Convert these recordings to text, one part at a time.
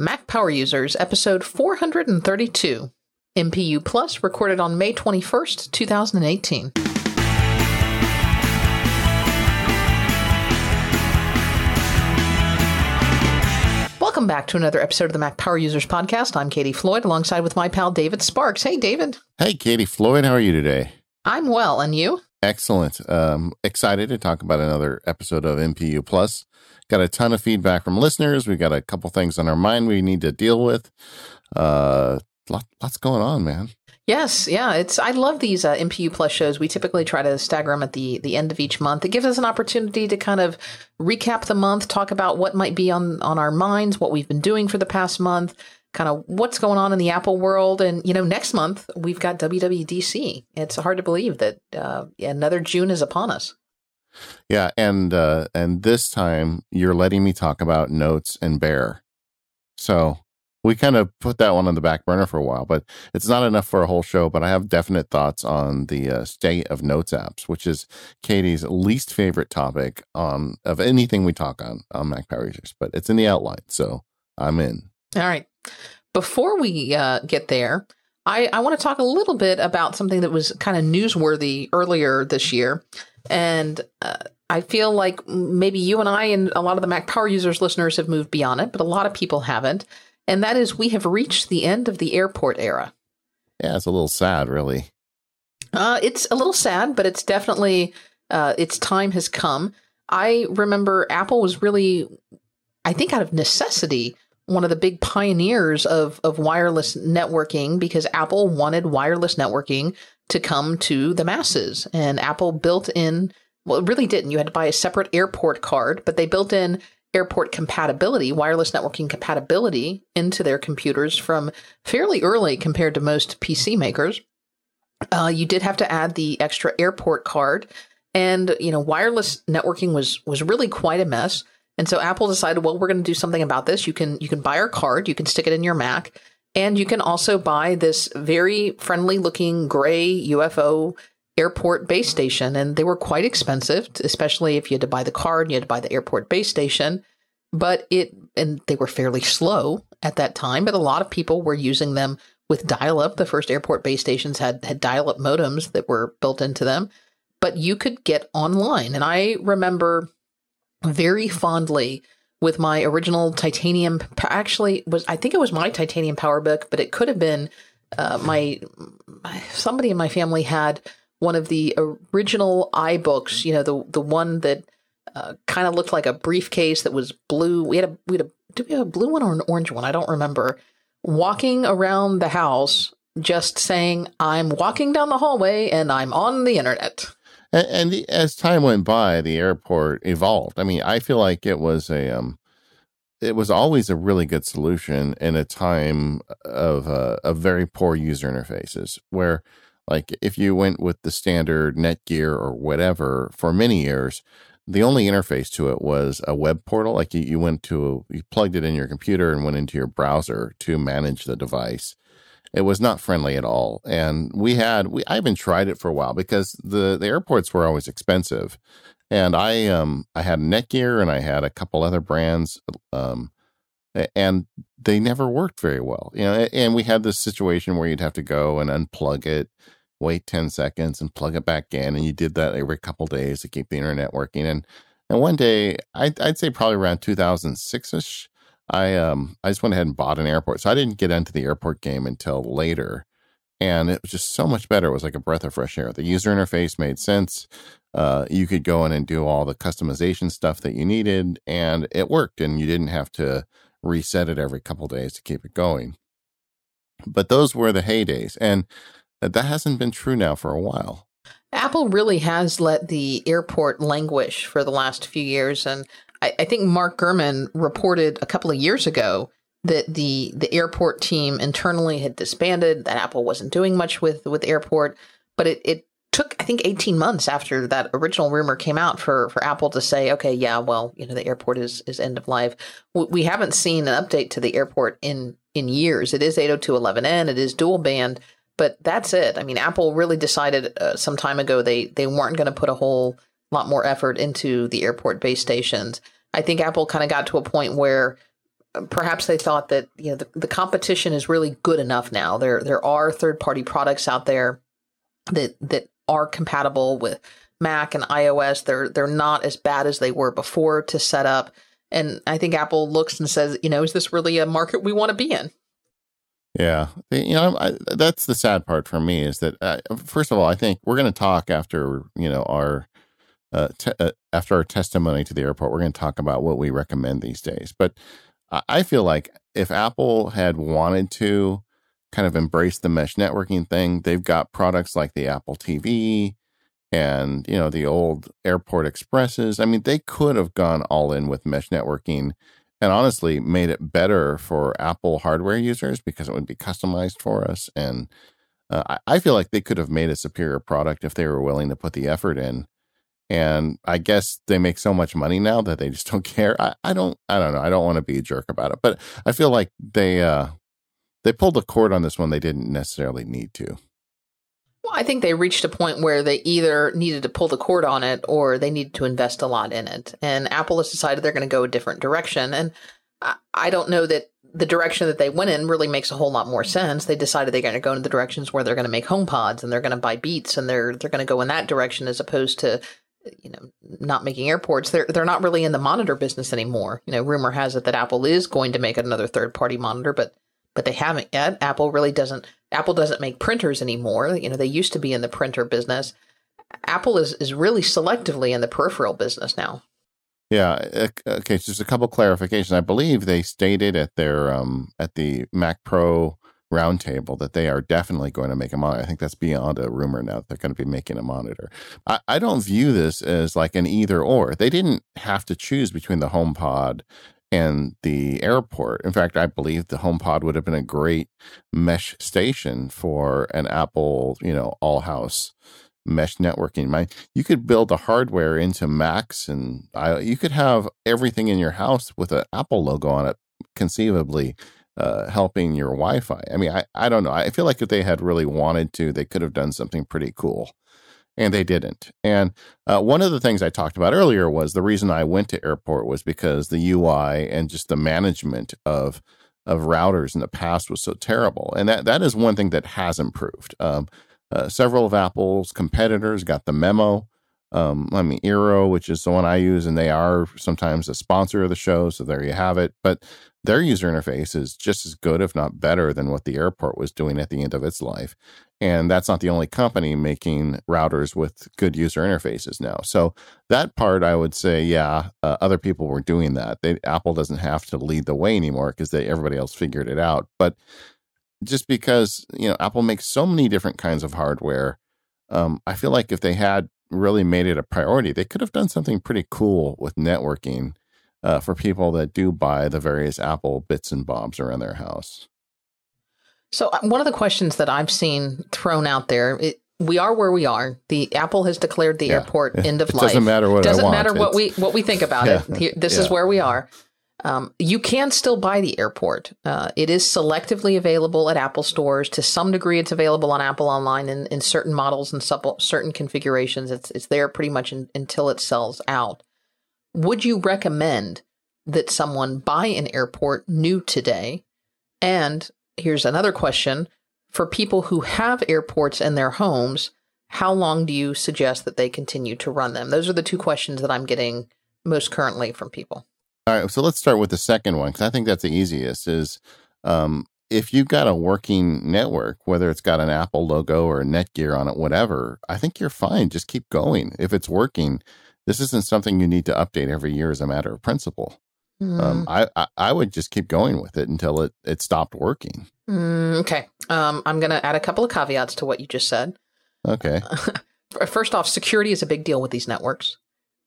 Mac Power Users, episode 432. MPU Plus, recorded on May 21st, 2018. Welcome back to another episode of the Mac Power Users Podcast. I'm Katie Floyd, alongside with my pal David Sparks. Hey, David. Hey, Katie Floyd. How are you today? I'm well, and you? Excellent. Um, excited to talk about another episode of MPU Plus. Got a ton of feedback from listeners. We got a couple things on our mind we need to deal with. Uh, lot, lots going on, man. Yes, yeah, it's. I love these uh, MPU Plus shows. We typically try to stagger them at the the end of each month. It gives us an opportunity to kind of recap the month, talk about what might be on on our minds, what we've been doing for the past month, kind of what's going on in the Apple world. And you know, next month we've got WWDC. It's hard to believe that uh, another June is upon us. Yeah, and uh, and this time you're letting me talk about notes and bear. So we kind of put that one on the back burner for a while, but it's not enough for a whole show. But I have definite thoughts on the uh, state of notes apps, which is Katie's least favorite topic on of anything we talk on on Mac Power Users. But it's in the outline, so I'm in. All right. Before we uh, get there, I, I want to talk a little bit about something that was kind of newsworthy earlier this year, and uh, I feel like maybe you and I and a lot of the Mac Power Users listeners have moved beyond it, but a lot of people haven't and that is we have reached the end of the airport era. Yeah, it's a little sad, really. Uh, it's a little sad, but it's definitely uh, its time has come. I remember Apple was really, I think, out of necessity, one of the big pioneers of of wireless networking because Apple wanted wireless networking to come to the masses, and Apple built in. Well, it really didn't. You had to buy a separate airport card, but they built in airport compatibility, wireless networking compatibility into their computers from fairly early compared to most PC makers. Uh, you did have to add the extra airport card, and you know wireless networking was was really quite a mess. And so Apple decided, well, we're going to do something about this. You can you can buy our card, you can stick it in your Mac, and you can also buy this very friendly looking gray UFO airport base station, and they were quite expensive, especially if you had to buy the card, and you had to buy the airport base station. But it, and they were fairly slow at that time, but a lot of people were using them with dial up. The first airport base stations had, had dial up modems that were built into them, but you could get online. And I remember very fondly with my original titanium, actually, was I think it was my titanium PowerBook, but it could have been uh, my somebody in my family had one of the original iBooks, you know, the the one that uh, kind of looked like a briefcase that was blue. We had a we had a did we have a blue one or an orange one? I don't remember. Walking around the house, just saying, "I'm walking down the hallway and I'm on the internet." And, and the, as time went by, the airport evolved. I mean, I feel like it was a um, it was always a really good solution in a time of uh, of very poor user interfaces where like if you went with the standard Netgear or whatever for many years, the only interface to it was a web portal. Like you, you went to, you plugged it in your computer and went into your browser to manage the device. It was not friendly at all. And we had, we, I even tried it for a while because the, the airports were always expensive. And I, um, I had Netgear and I had a couple other brands, um, and they never worked very well. You know, and we had this situation where you'd have to go and unplug it wait 10 seconds and plug it back in. And you did that every couple days to keep the internet working. And and one day, I'd, I'd say probably around 2006 ish, I um I just went ahead and bought an airport. So I didn't get into the airport game until later. And it was just so much better. It was like a breath of fresh air. The user interface made sense. Uh, you could go in and do all the customization stuff that you needed, and it worked. And you didn't have to reset it every couple days to keep it going. But those were the heydays. And that hasn't been true now for a while. Apple really has let the airport languish for the last few years. And I, I think Mark Gurman reported a couple of years ago that the the airport team internally had disbanded, that Apple wasn't doing much with with airport. But it, it took I think 18 months after that original rumor came out for for Apple to say, okay, yeah, well, you know, the airport is is end of life. We haven't seen an update to the airport in in years. It is 802.11n, it is dual band, but that's it. I mean, Apple really decided uh, some time ago they they weren't going to put a whole lot more effort into the airport base stations. I think Apple kind of got to a point where perhaps they thought that you know the, the competition is really good enough now. There there are third party products out there that that are compatible with Mac and iOS. They're they're not as bad as they were before to set up. And I think Apple looks and says, you know, is this really a market we want to be in? Yeah, you know, I, that's the sad part for me is that uh, first of all, I think we're going to talk after you know our uh, te- uh, after our testimony to the airport. We're going to talk about what we recommend these days. But I feel like if Apple had wanted to kind of embrace the mesh networking thing, they've got products like the Apple TV and you know the old Airport Expresses. I mean, they could have gone all in with mesh networking and honestly made it better for Apple hardware users because it would be customized for us. And uh, I, feel like they could have made a superior product if they were willing to put the effort in. And I guess they make so much money now that they just don't care. I, I don't I don't know. I don't want to be a jerk about it, but I feel like they uh they pulled the cord on this one they didn't necessarily need to. Well, I think they reached a point where they either needed to pull the cord on it or they needed to invest a lot in it. And Apple has decided they're going to go a different direction. And I don't know that the direction that they went in really makes a whole lot more sense. They decided they're going to go in the directions where they're going to make HomePods and they're going to buy Beats and they're they're going to go in that direction as opposed to you know not making airports. They're they're not really in the monitor business anymore. You know, rumor has it that Apple is going to make another third party monitor, but but they haven't yet. Apple really doesn't Apple doesn't make printers anymore. You know, they used to be in the printer business. Apple is is really selectively in the peripheral business now. Yeah. Okay. so Just a couple clarifications. I believe they stated at their um at the Mac Pro roundtable that they are definitely going to make a monitor. I think that's beyond a rumor now. They're going to be making a monitor. I, I don't view this as like an either or. They didn't have to choose between the HomePod and the airport. In fact, I believe the HomePod would have been a great mesh station for an Apple, you know, all house mesh networking. My, you could build the hardware into Macs, and I, you could have everything in your house with an Apple logo on it, conceivably. Uh, helping your Wi-Fi. I mean, I, I don't know. I feel like if they had really wanted to, they could have done something pretty cool and they didn't. And uh, one of the things I talked about earlier was the reason I went to airport was because the UI and just the management of of routers in the past was so terrible, and that that is one thing that has improved. Um, uh, several of Apple's competitors got the memo. Um, I mean, Eero, which is the one I use, and they are sometimes a sponsor of the show, so there you have it. But their user interface is just as good, if not better, than what the airport was doing at the end of its life. And that's not the only company making routers with good user interfaces now. So that part, I would say, yeah, uh, other people were doing that. They, Apple doesn't have to lead the way anymore because everybody else figured it out. But just because you know Apple makes so many different kinds of hardware, um, I feel like if they had really made it a priority, they could have done something pretty cool with networking uh, for people that do buy the various Apple bits and bobs around their house. So uh, one of the questions that I've seen thrown out there, it, we are where we are. The Apple has declared the yeah. airport end of it life. Doesn't matter what it doesn't matter what we what we think about yeah. it. Here, this yeah. is where we are. Um, you can still buy the airport. Uh, it is selectively available at Apple stores. To some degree, it's available on Apple Online in, in certain models and sub- certain configurations. It's it's there pretty much in, until it sells out. Would you recommend that someone buy an airport new today? And here's another question for people who have airports in their homes, how long do you suggest that they continue to run them? Those are the two questions that I'm getting most currently from people. All right, so let's start with the second one because I think that's the easiest. Is um, if you've got a working network, whether it's got an Apple logo or a Netgear on it, whatever, I think you're fine. Just keep going. If it's working, this isn't something you need to update every year as a matter of principle. Mm. Um, I, I, I would just keep going with it until it it stopped working. Mm, okay, um, I'm going to add a couple of caveats to what you just said. Okay. First off, security is a big deal with these networks,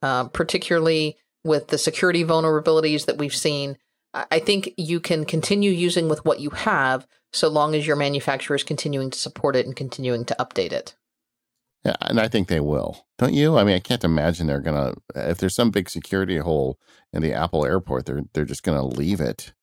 uh, particularly with the security vulnerabilities that we've seen. I think you can continue using with what you have so long as your manufacturer is continuing to support it and continuing to update it. Yeah, and I think they will. Don't you? I mean, I can't imagine they're gonna if there's some big security hole in the Apple airport, they're they're just gonna leave it.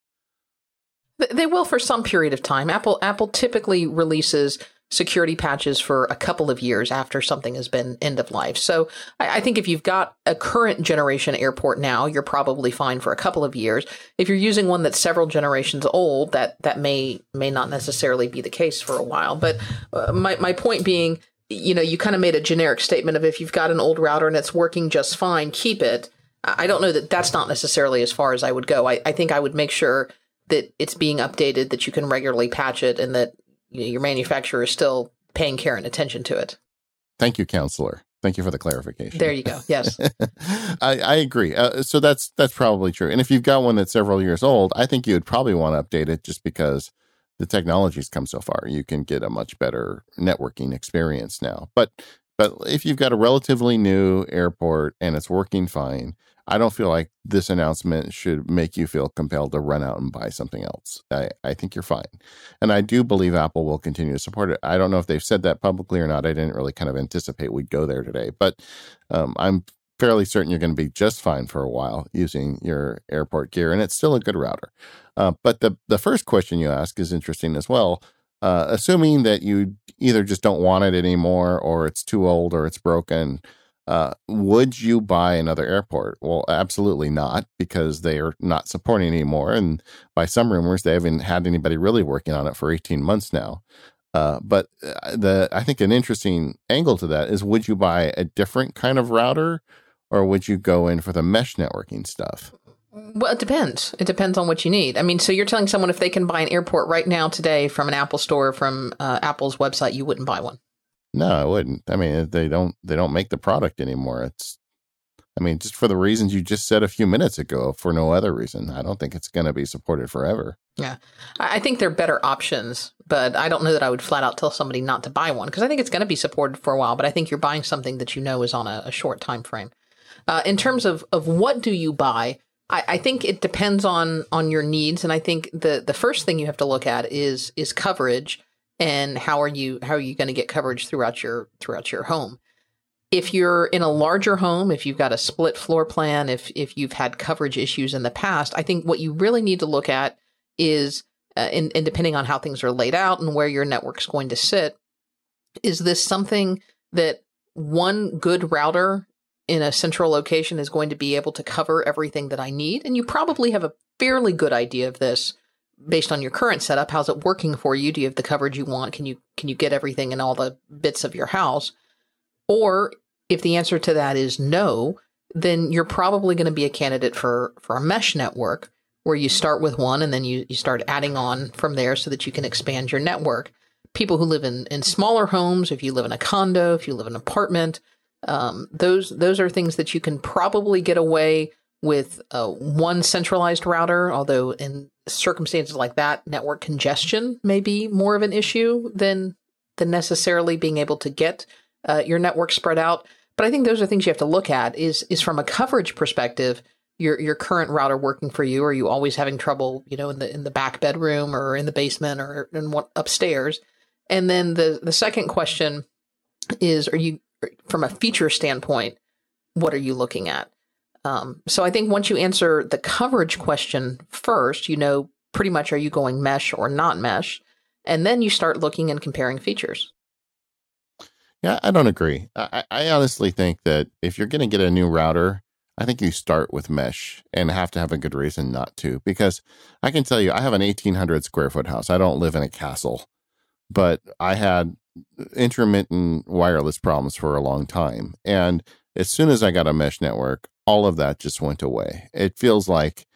They will for some period of time. Apple Apple typically releases security patches for a couple of years after something has been end of life. So I, I, think if you've got a current generation airport now, you're probably fine for a couple of years. If you're using one that's several generations old, that that may may not necessarily be the case for a while. But uh, my my point being, you know, you kind of made a generic statement of if you've got an old router and it's working just fine, keep it. I don't know that that's not necessarily as far as I would go. I, I think I would make sure that it's being updated, that you can regularly patch it, and that you know, your manufacturer is still paying care and attention to it. Thank you, counselor. Thank you for the clarification. There you go. Yes, I, I, agree. Uh, so that's that's probably true. And if you've got one that's several years old, I think you would probably want to update it just because the technology's come so far. You can get a much better networking experience now. But but if you've got a relatively new airport and it's working fine, I don't feel like this announcement should make you feel compelled to run out and buy something else. I, I think you're fine. And I do believe Apple will continue to support it. I don't know if they've said that publicly or not. I didn't really kind of anticipate we'd go there today, but um, I'm fairly certain you're going to be just fine for a while using your airport gear, and it's still a good router. Uh, but the the first question you ask is interesting as well. Uh, assuming that you either just don't want it anymore, or it's too old, or it's broken, uh, would you buy another airport? Well, absolutely not, because they are not supporting anymore. And by some rumors, they haven't had anybody really working on it for 18 months now. Uh, but uh, the I think an interesting angle to that is would you buy a different kind of router or would you go in for the mesh networking stuff? Well, it depends. It depends on what you need. I mean, so you're telling someone if they can buy an airport right now today from an Apple store from uh, Apple's website, you wouldn't buy one. No, I wouldn't. I mean, they don't they don't make the product anymore. It's I mean, just for the reasons you just said a few minutes ago, for no other reason. I don't think it's going to be supported forever. Yeah. I think they're better options, but I don't know that I would flat out tell somebody not to buy one because I think it's going to be supported for a while, but I think you're buying something that you know is on a, a short time frame. Uh, in terms of, of what do you buy, I, I, think it depends on on your needs. And I think the, the first thing you have to look at is is coverage and how are you how are you going to get coverage throughout your throughout your home if you're in a larger home if you've got a split floor plan if if you've had coverage issues in the past i think what you really need to look at is uh, and, and depending on how things are laid out and where your network's going to sit is this something that one good router in a central location is going to be able to cover everything that i need. And you probably have a fairly good idea of this based on your current setup. How's it working for you? Do you have the coverage you want? Can you can you get everything in all the bits of your house? Or if the answer to that is no then you're probably going to be a candidate for for a mesh network where you start with one and then you, you start adding on from there so that you can expand your network. People who live in in smaller homes if you live in a condo if you live in an apartment um, those those are things that you can probably get away with uh, one centralized router, although in circumstances like that, network congestion may be more of an issue than than necessarily being able to get uh, your network spread out. But I think those are things you have to look at. Is is from a coverage perspective, your your current router working for you? Are you always having trouble, you know, in the in the back bedroom or in the basement or in what upstairs? And then the the second question is, are you from a feature standpoint, what are you looking at? Um, so I think once you answer the coverage question first, you know pretty much are you going mesh or not mesh, and then you start looking and comparing features. Yeah, I don't agree. I, I honestly think that if you're going to get a new router, I think you start with mesh and have to have a good reason not to. Because I can tell you, I have an 1800 square foot house. I don't live in a castle, but I had intermittent wireless problems for a long time. And as soon as I got a mesh network, all of that just went away. It feels like,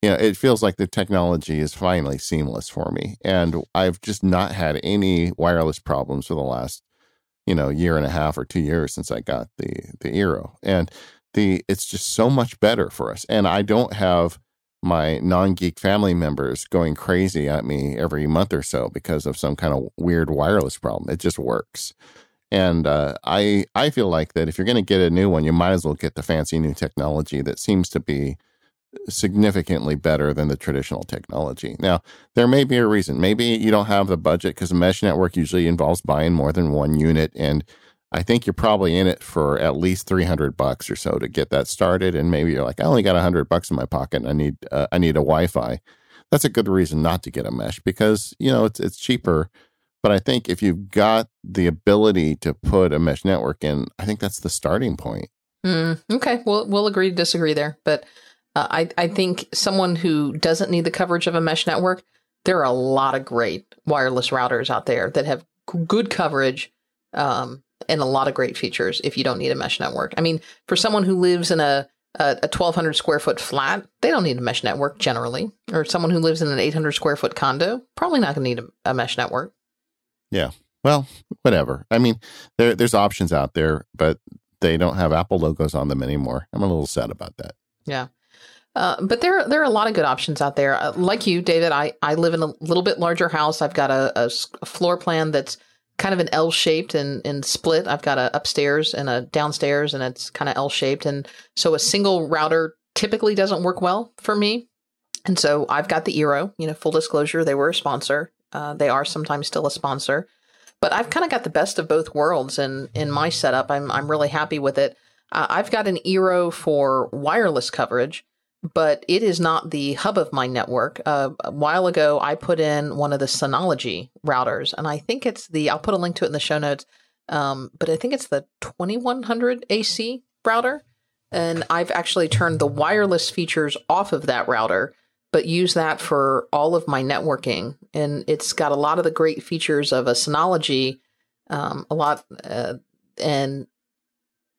you know, it feels like the technology is finally seamless for me. And I've just not had any wireless problems for the last, you know, year and a half or two years since I got the the Eero. And the it's just so much better for us. And I don't have my non-geek family members going crazy at me every month or so because of some kind of weird wireless problem. It just works. And uh, I I feel like that if you're going to get a new one, you might as well get the fancy new technology that seems to be significantly better than the traditional technology. Now, there may be a reason. Maybe you don't have the budget because a mesh network usually involves buying more than one unit, and I think you're probably in it for at least 300 bucks or so to get that started. And maybe you're like, I only got 100 bucks in my pocket. I need uh, I need a Wi-Fi. That's a good reason not to get a mesh because you know it's it's cheaper But I think if you've got the ability to put a mesh network in, I think that's the starting point. Mm, okay, we'll we'll agree to disagree there, but uh, I I think someone who doesn't need the coverage of a mesh network, there are a lot of great wireless routers out there that have good coverage um, and a lot of great features. If you don't need a mesh network, I mean, for someone who lives in a a, a 1200 square foot flat, they don't need a mesh network generally. Or someone who lives in an 800 square foot condo, probably not going to need a, a mesh network. Yeah. Well, whatever. I mean, there there's options out there, but they don't have Apple logos on them anymore. I'm a little sad about that. Yeah. Uh, but there, there are a lot of good options out there. Uh, like you, David, I, I live in a little bit larger house. I've got a, a, a floor plan that's kind of an L shaped and, and split. I've got a upstairs and a downstairs, and it's kind of L shaped. And so a single router typically doesn't work well for me. And so I've got the Eero. You know, full disclosure, they were a sponsor. Uh, they are sometimes still a sponsor, but I've kind of got the best of both worlds. And in my setup, I'm I'm really happy with it. Uh, I've got an Eero for wireless coverage, but it is not the hub of my network. Uh, a while ago, I put in one of the Synology routers, and I think it's the. I'll put a link to it in the show notes. Um, but I think it's the 2100 AC router, and I've actually turned the wireless features off of that router but use that for all of my networking. And it's got a lot of the great features of a Synology, um, a lot, uh, and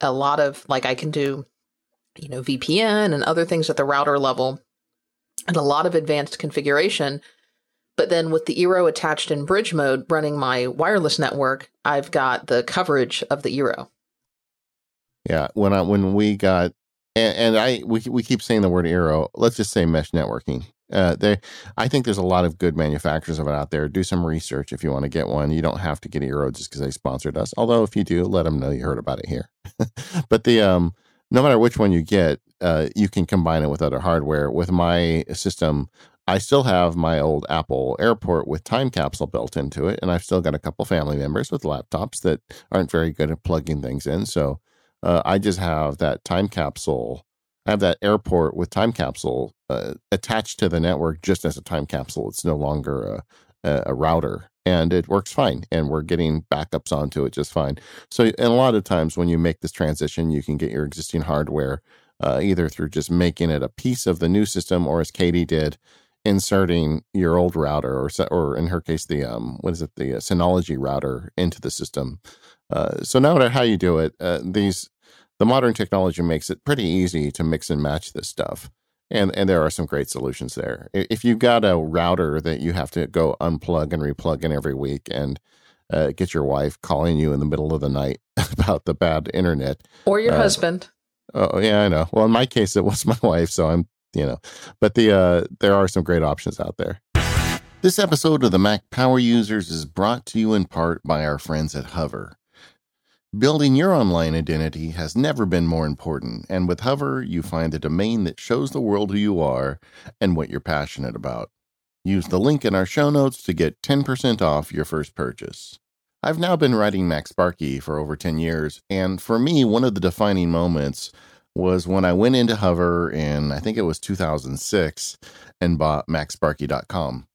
a lot of like I can do, you know, VPN and other things at the router level, and a lot of advanced configuration. But then with the Eero attached in bridge mode running my wireless network, I've got the coverage of the Eero. Yeah, when I when we got and, and I we we keep saying the word Eero. Let's just say mesh networking. Uh, they, I think there's a lot of good manufacturers of it out there. Do some research if you want to get one. You don't have to get Eero just because they sponsored us. Although if you do, let them know you heard about it here. but the um, no matter which one you get, uh, you can combine it with other hardware. With my system, I still have my old Apple Airport with time capsule built into it, and I've still got a couple family members with laptops that aren't very good at plugging things in. So uh, I just have that time capsule. I have that airport with time capsule uh, attached to the network just as a time capsule. It's no longer a, a, router and it works fine. And we're getting backups onto it just fine. So, and a lot of times when you make this transition, you can get your existing hardware uh, either through just making it a piece of the new system or as Katie did, inserting your old router or or in her case the um what is it the uh, Synology router into the system uh, so no matter how you do it, uh, these the modern technology makes it pretty easy to mix and match this stuff. And and there are some great solutions there. If you've got a router that you have to go unplug and replug in every week and uh, get your wife calling you in the middle of the night about the bad internet or your uh, husband. Oh yeah, I know. Well, in my case, it was my wife, so I'm you know. But the uh, there are some great options out there. This episode of the Mac Power Users is brought to you in part by our friends at Hover. Building your online identity has never been more important, and with Hover, you find the domain that shows the world who you are and what you're passionate about. Use the link in our show notes to get 10% off your first purchase. I've now been writing MacSparky for over 10 years, and for me, one of the defining moments was when I went into Hover in, I think it was 2006, and bought MacSparky.com.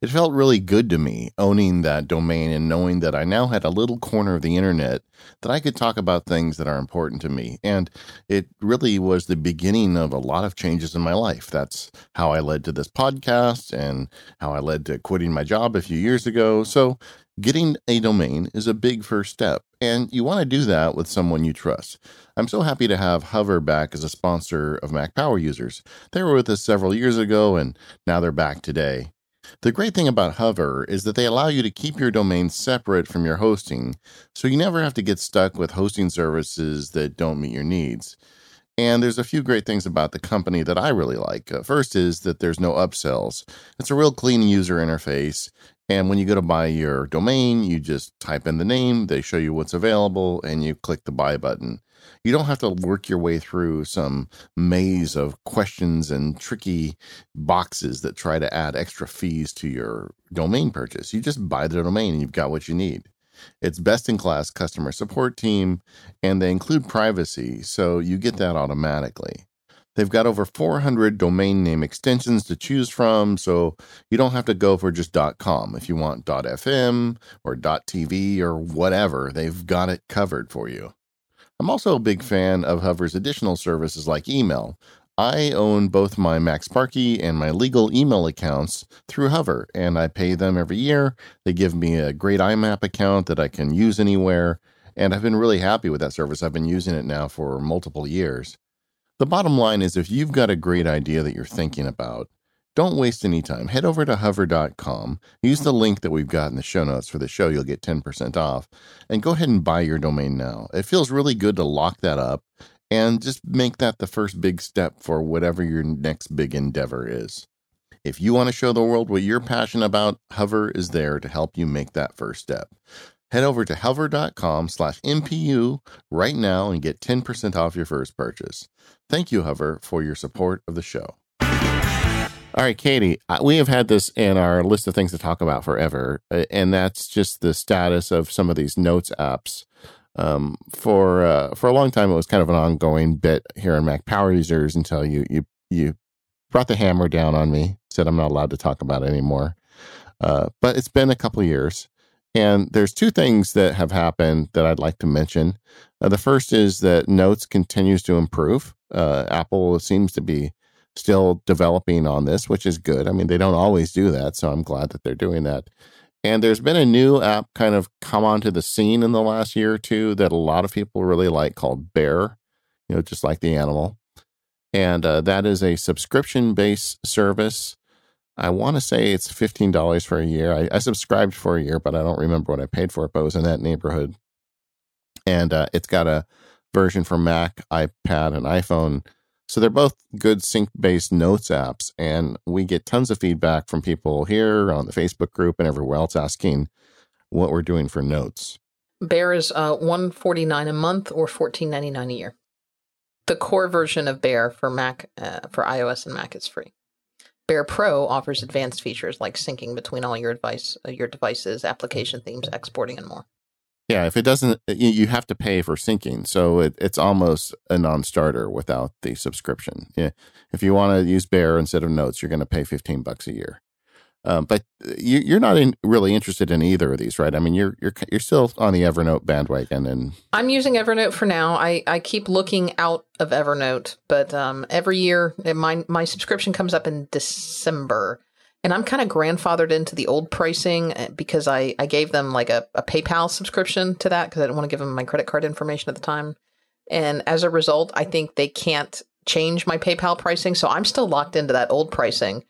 It felt really good to me owning that domain and knowing that I now had a little corner of the internet that I could talk about things that are important to me. And it really was the beginning of a lot of changes in my life. That's how I led to this podcast and how I led to quitting my job a few years ago. So, getting a domain is a big first step, and you want to do that with someone you trust. I'm so happy to have Hover back as a sponsor of Mac Power users. They were with us several years ago, and now they're back today. The great thing about Hover is that they allow you to keep your domain separate from your hosting, so you never have to get stuck with hosting services that don't meet your needs. And there's a few great things about the company that I really like. Uh, first is that there's no upsells. It's a real clean user interface. And when you go to buy your domain, you just type in the name, they show you what's available, and you click the buy button. You don't have to work your way through some maze of questions and tricky boxes that try to add extra fees to your domain purchase. You just buy the domain and you've got what you need. It's best in class customer support team and they include privacy, so you get that automatically. They've got over 400 domain name extensions to choose from, so you don't have to go for just .com. If you want .fm or .tv or whatever, they've got it covered for you. I'm also a big fan of Hover's additional services like email. I own both my Max MacSparky and my legal email accounts through Hover, and I pay them every year. They give me a great IMAP account that I can use anywhere, and I've been really happy with that service. I've been using it now for multiple years. The bottom line is if you've got a great idea that you're thinking about, don't waste any time. Head over to hover.com, use the link that we've got in the show notes for the show, you'll get 10% off, and go ahead and buy your domain now. It feels really good to lock that up and just make that the first big step for whatever your next big endeavor is. If you want to show the world what you're passionate about, Hover is there to help you make that first step. Head over to hover.com slash MPU right now and get 10% off your first purchase. Thank you, Hover, for your support of the show. All right, Katie, we have had this in our list of things to talk about forever, uh, and that's just the status of some of these notes apps um, for uh, for a long time, it was kind of an ongoing bit here on Mac Power Users until you you you brought the hammer down on me, said I'm not allowed to talk about it anymore. Uh, but it's been a couple years, and there's two things that have happened that I'd like to mention. Uh, the first is that Notes continues to improve. Uh, Apple seems to be still developing on this, which is good. I mean, they don't always do that, so I'm glad that they're doing that. And there's been a new app kind of come onto the scene in the last year or two that a lot of people really like called Bear, you know, just like the animal. And uh, that is a subscription based service. I want to say it's $15 for a year. I, I, subscribed for a year, but I don't remember what I paid for it, but it was in that neighborhood. And uh, it's got a version for Mac, iPad, and iPhone so they're both good sync based notes apps. And we get tons of feedback from people here on the Facebook group and everywhere else asking what we're doing for notes. Bear is uh, one forty nine a month or fourteen ninety nine a year. The core version of Bear for Mac, uh, for iOS and Mac is free. Bear Pro offers advanced features like syncing between all your device, uh, your devices, application themes, exporting, and more. Yeah, if it doesn't, you have to pay for syncing, so it, it's almost a non-starter without the subscription. Yeah, if you want to use Bear instead of Notes, you're going to pay fifteen bucks a year. Um, but you, are not in, really interested in either of these, right? I mean, you're you're you're still on the Evernote bandwagon, and I'm using Evernote for now. I, I keep looking out of Evernote, but um, every year my my subscription comes up in December, and I'm kind of grandfathered into the old pricing eh, because I, I gave them like a, a PayPal subscription to that because I didn't want to give them my credit card information at the time. And as a result, I think they can't change my PayPal pricing. So I'm still locked into that old pricing.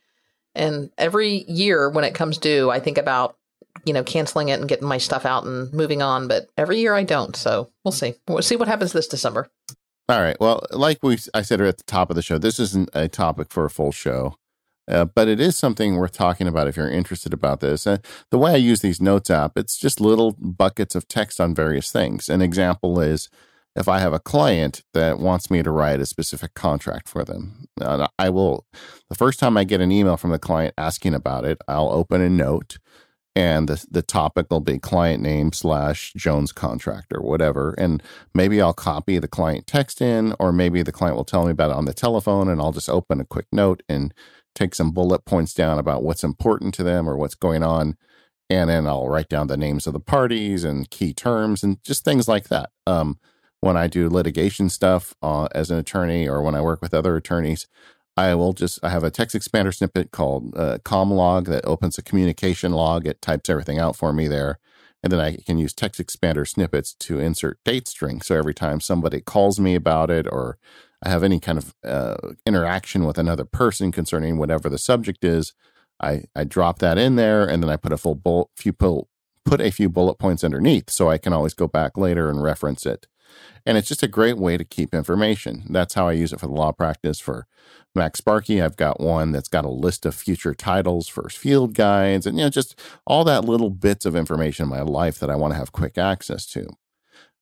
And every year when it comes due, I think about, you know, canceling it and getting my stuff out and moving on. But every year I don't. So we'll see. We'll see what happens this December. All right. Well, like we I said at the top of the show, this isn't a topic for a full show. Uh, but it is something worth talking about if you're interested about this. Uh, the way I use these notes app, it's just little buckets of text on various things. An example is if I have a client that wants me to write a specific contract for them, I will, the first time I get an email from the client asking about it, I'll open a note and the, the topic will be client name slash Jones contract or whatever. And maybe I'll copy the client text in, or maybe the client will tell me about it on the telephone and I'll just open a quick note and take some bullet points down about what's important to them or what's going on. And then I'll write down the names of the parties and key terms and just things like that. Um, when I do litigation stuff uh, as an attorney or when I work with other attorneys, I will just I have a TextExpander snippet called uh, ComLog that opens a communication log. It types everything out for me there, and then I can use TextExpander snippets to insert date string. So every time somebody calls me about it or have any kind of uh, interaction with another person concerning whatever the subject is, I, I drop that in there and then I put a full bullet, few pull, put a few bullet points underneath so I can always go back later and reference it. And it's just a great way to keep information. That's how I use it for the law practice. For MacSparky, I've got one that's got a list of future titles for field guides and you know just all that little bits of information in my life that I want to have quick access to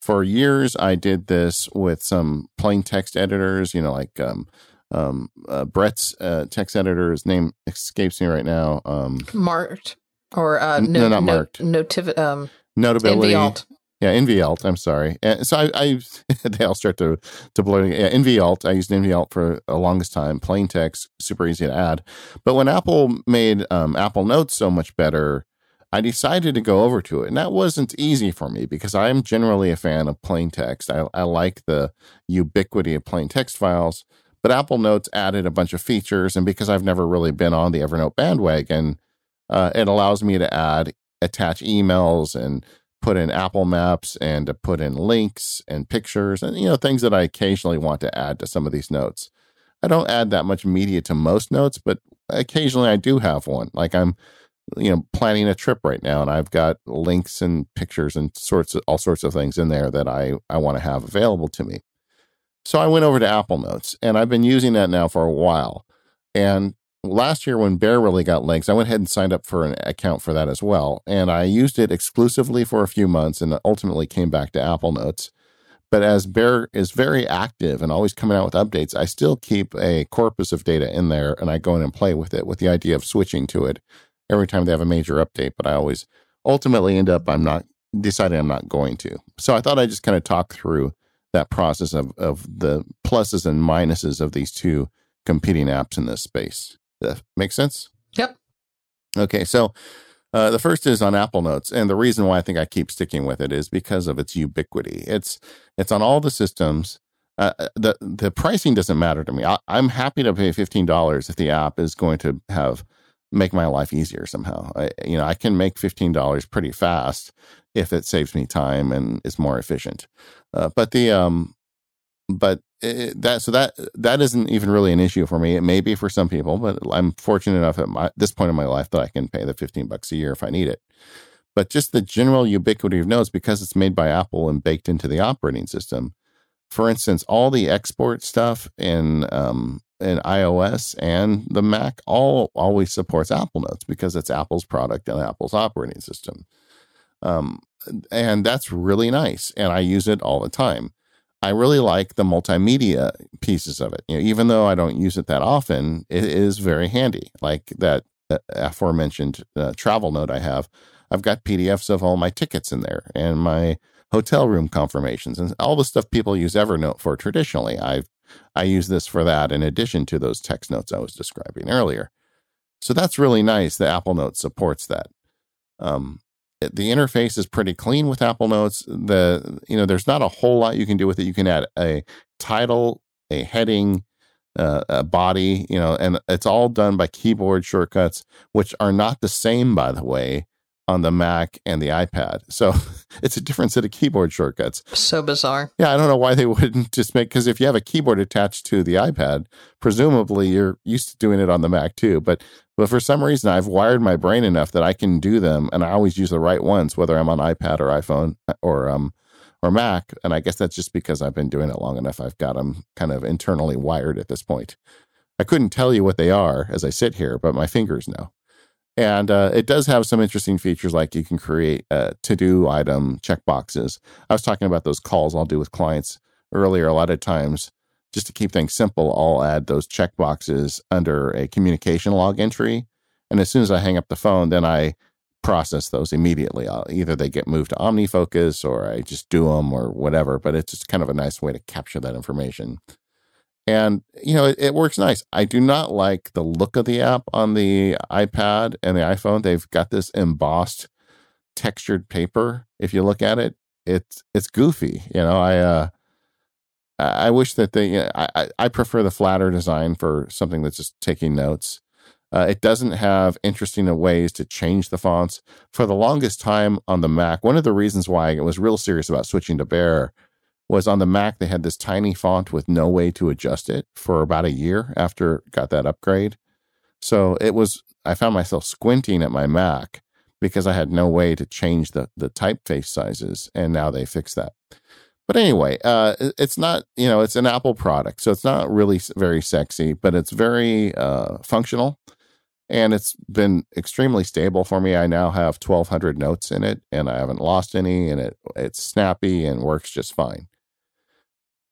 for years i did this with some plain text editors you know like um, um, uh, brett's uh, text editor's name escapes me right now um, marked or uh, no, no not marked notiv- um, notability Yeah, NVAlt. I'm sorry. And so I, I they all start to to blur. Yeah, NVAlt. I used NVAlt for the longest time. Plain text, super easy to add. But when Apple made um, Apple Notes so much better, I decided to go over to it, and that wasn't easy for me because I am generally a fan of plain text. I, I like the ubiquity of plain text files. But Apple Notes added a bunch of features, and because I've never really been on the Evernote bandwagon, uh, it allows me to add attach emails and put in Apple Maps and to put in links and pictures and you know things that I occasionally want to add to some of these notes. I don't add that much media to most notes, but occasionally I do have one. Like I'm you know planning a trip right now and I've got links and pictures and sorts of all sorts of things in there that I I want to have available to me. So I went over to Apple Notes and I've been using that now for a while. And last year when Bear really got legs, I went ahead and signed up for an account for that as well. And I used it exclusively for a few months and ultimately came back to Apple Notes. But as Bear is very active and always coming out with updates, I still keep a corpus of data in there and I go in and play with it with the idea of switching to it every time they have a major update. But I always ultimately end up, I'm not deciding I'm not going to. So I thought I'd just kind of talk through that process of, of the pluses and minuses of these two competing apps in this space. That make sense? Yep. Okay, so uh, the first is on Apple Notes, and the reason why I think I keep sticking with it is because of its ubiquity. It's it's on all the systems. Uh, uh the the pricing doesn't matter to me. I, am happy to pay fifteen dollars if the app is going to have make my life easier somehow. I, you know, I can make fifteen dollars pretty fast if it saves me time and is more efficient. Uh, but the um, but it, that so that that isn't even really an issue for me. It may be for some people, but I'm fortunate enough at my, this point in my life that I can pay the 15 bucks a year if I need it. But just the general ubiquity of notes because it's made by Apple and baked into the operating system. For instance, all the export stuff in um, in iOS and the Mac all always supports Apple Notes because it's Apple's product and Apple's operating system. Um, and that's really nice, and I use it all the time. I really like the multimedia pieces of it. You know, even though I don't use it that often, it is very handy. Like that uh, aforementioned uh, travel note I have, I've got PDFs of all my tickets in there and my hotel room confirmations and all the stuff people use Evernote for traditionally. I I use this for that in addition to those text notes I was describing earlier. So that's really nice. The Apple Note supports that. Um, the interface is pretty clean with Apple Notes. The you know there's not a whole lot you can do with it. You can add a title, a heading, uh, a body, you know, and it's all done by keyboard shortcuts, which are not the same, by the way, on the Mac and the iPad. So it's a different set of keyboard shortcuts. So bizarre. Yeah, I don't know why they wouldn't just make because if you have a keyboard attached to the iPad, presumably you're used to doing it on the Mac too. But but for some reason, I've wired my brain enough that I can do them, and I always use the right ones, whether I'm on iPad or iPhone or um or Mac. And I guess that's just because I've been doing it long enough. I've got them kind of internally wired at this point. I couldn't tell you what they are as I sit here, but my fingers know. And uh, it does have some interesting features like you can create uh, to do item checkboxes. I was talking about those calls I'll do with clients earlier. A lot of times, just to keep things simple, I'll add those checkboxes under a communication log entry. And as soon as I hang up the phone, then I process those immediately. I'll, either they get moved to OmniFocus or I just do them or whatever. But it's just kind of a nice way to capture that information and you know it, it, works nice. I do not like the look of the app on the ipad and the iphone. They've got this embossed textured paper. If you look at it it's it's goofy you know? I uh i wish that they you know, i i prefer the flatter design for something that's just taking notes. Uh, it doesn't have interesting ways to change the fonts. For the longest time on the mac one of the reasons why i was real serious about switching to bear was on the Mac, they had this tiny font with no way to adjust it for about a year after got that upgrade. So it was, I found myself squinting at my Mac because I had no way to change the, the typeface sizes. And now they fixed that. But anyway, uh, it's not, you know, it's an Apple product. So it's not really very sexy, but it's very uh, functional. And it's been extremely stable for me. I now have 1,200 notes in it and I haven't lost any, and it, it's snappy and works just fine.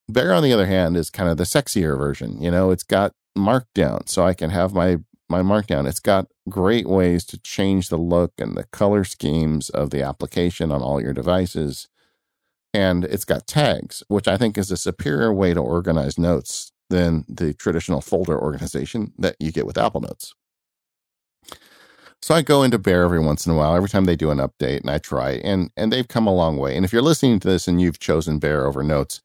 Bear, on the other hand, is kind of the sexier version. You know, it's got markdown, so I can have my my markdown. It's got great ways to change the look and the color schemes of the application on all your devices. and it's got tags, which I think is a superior way to organize notes than the traditional folder organization that you get with Apple Notes. So I go into Bear every once in a while, every time they do an update, and I try, and and they've come a long way. And if you're listening to this and you've chosen Bear over Notes,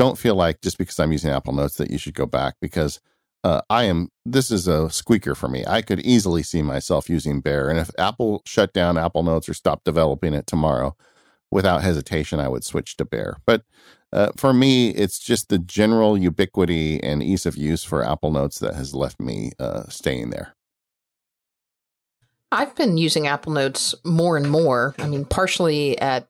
don't feel like just because I'm using Apple Notes that you should go back because uh, I am. This is a squeaker for me. I could easily see myself using Bear, and if Apple shut down Apple Notes or stopped developing it tomorrow, without hesitation, I would switch to Bear. But uh, for me, it's just the general ubiquity and ease of use for Apple Notes that has left me uh, staying there. I've been using Apple Notes more and more. I mean, partially at at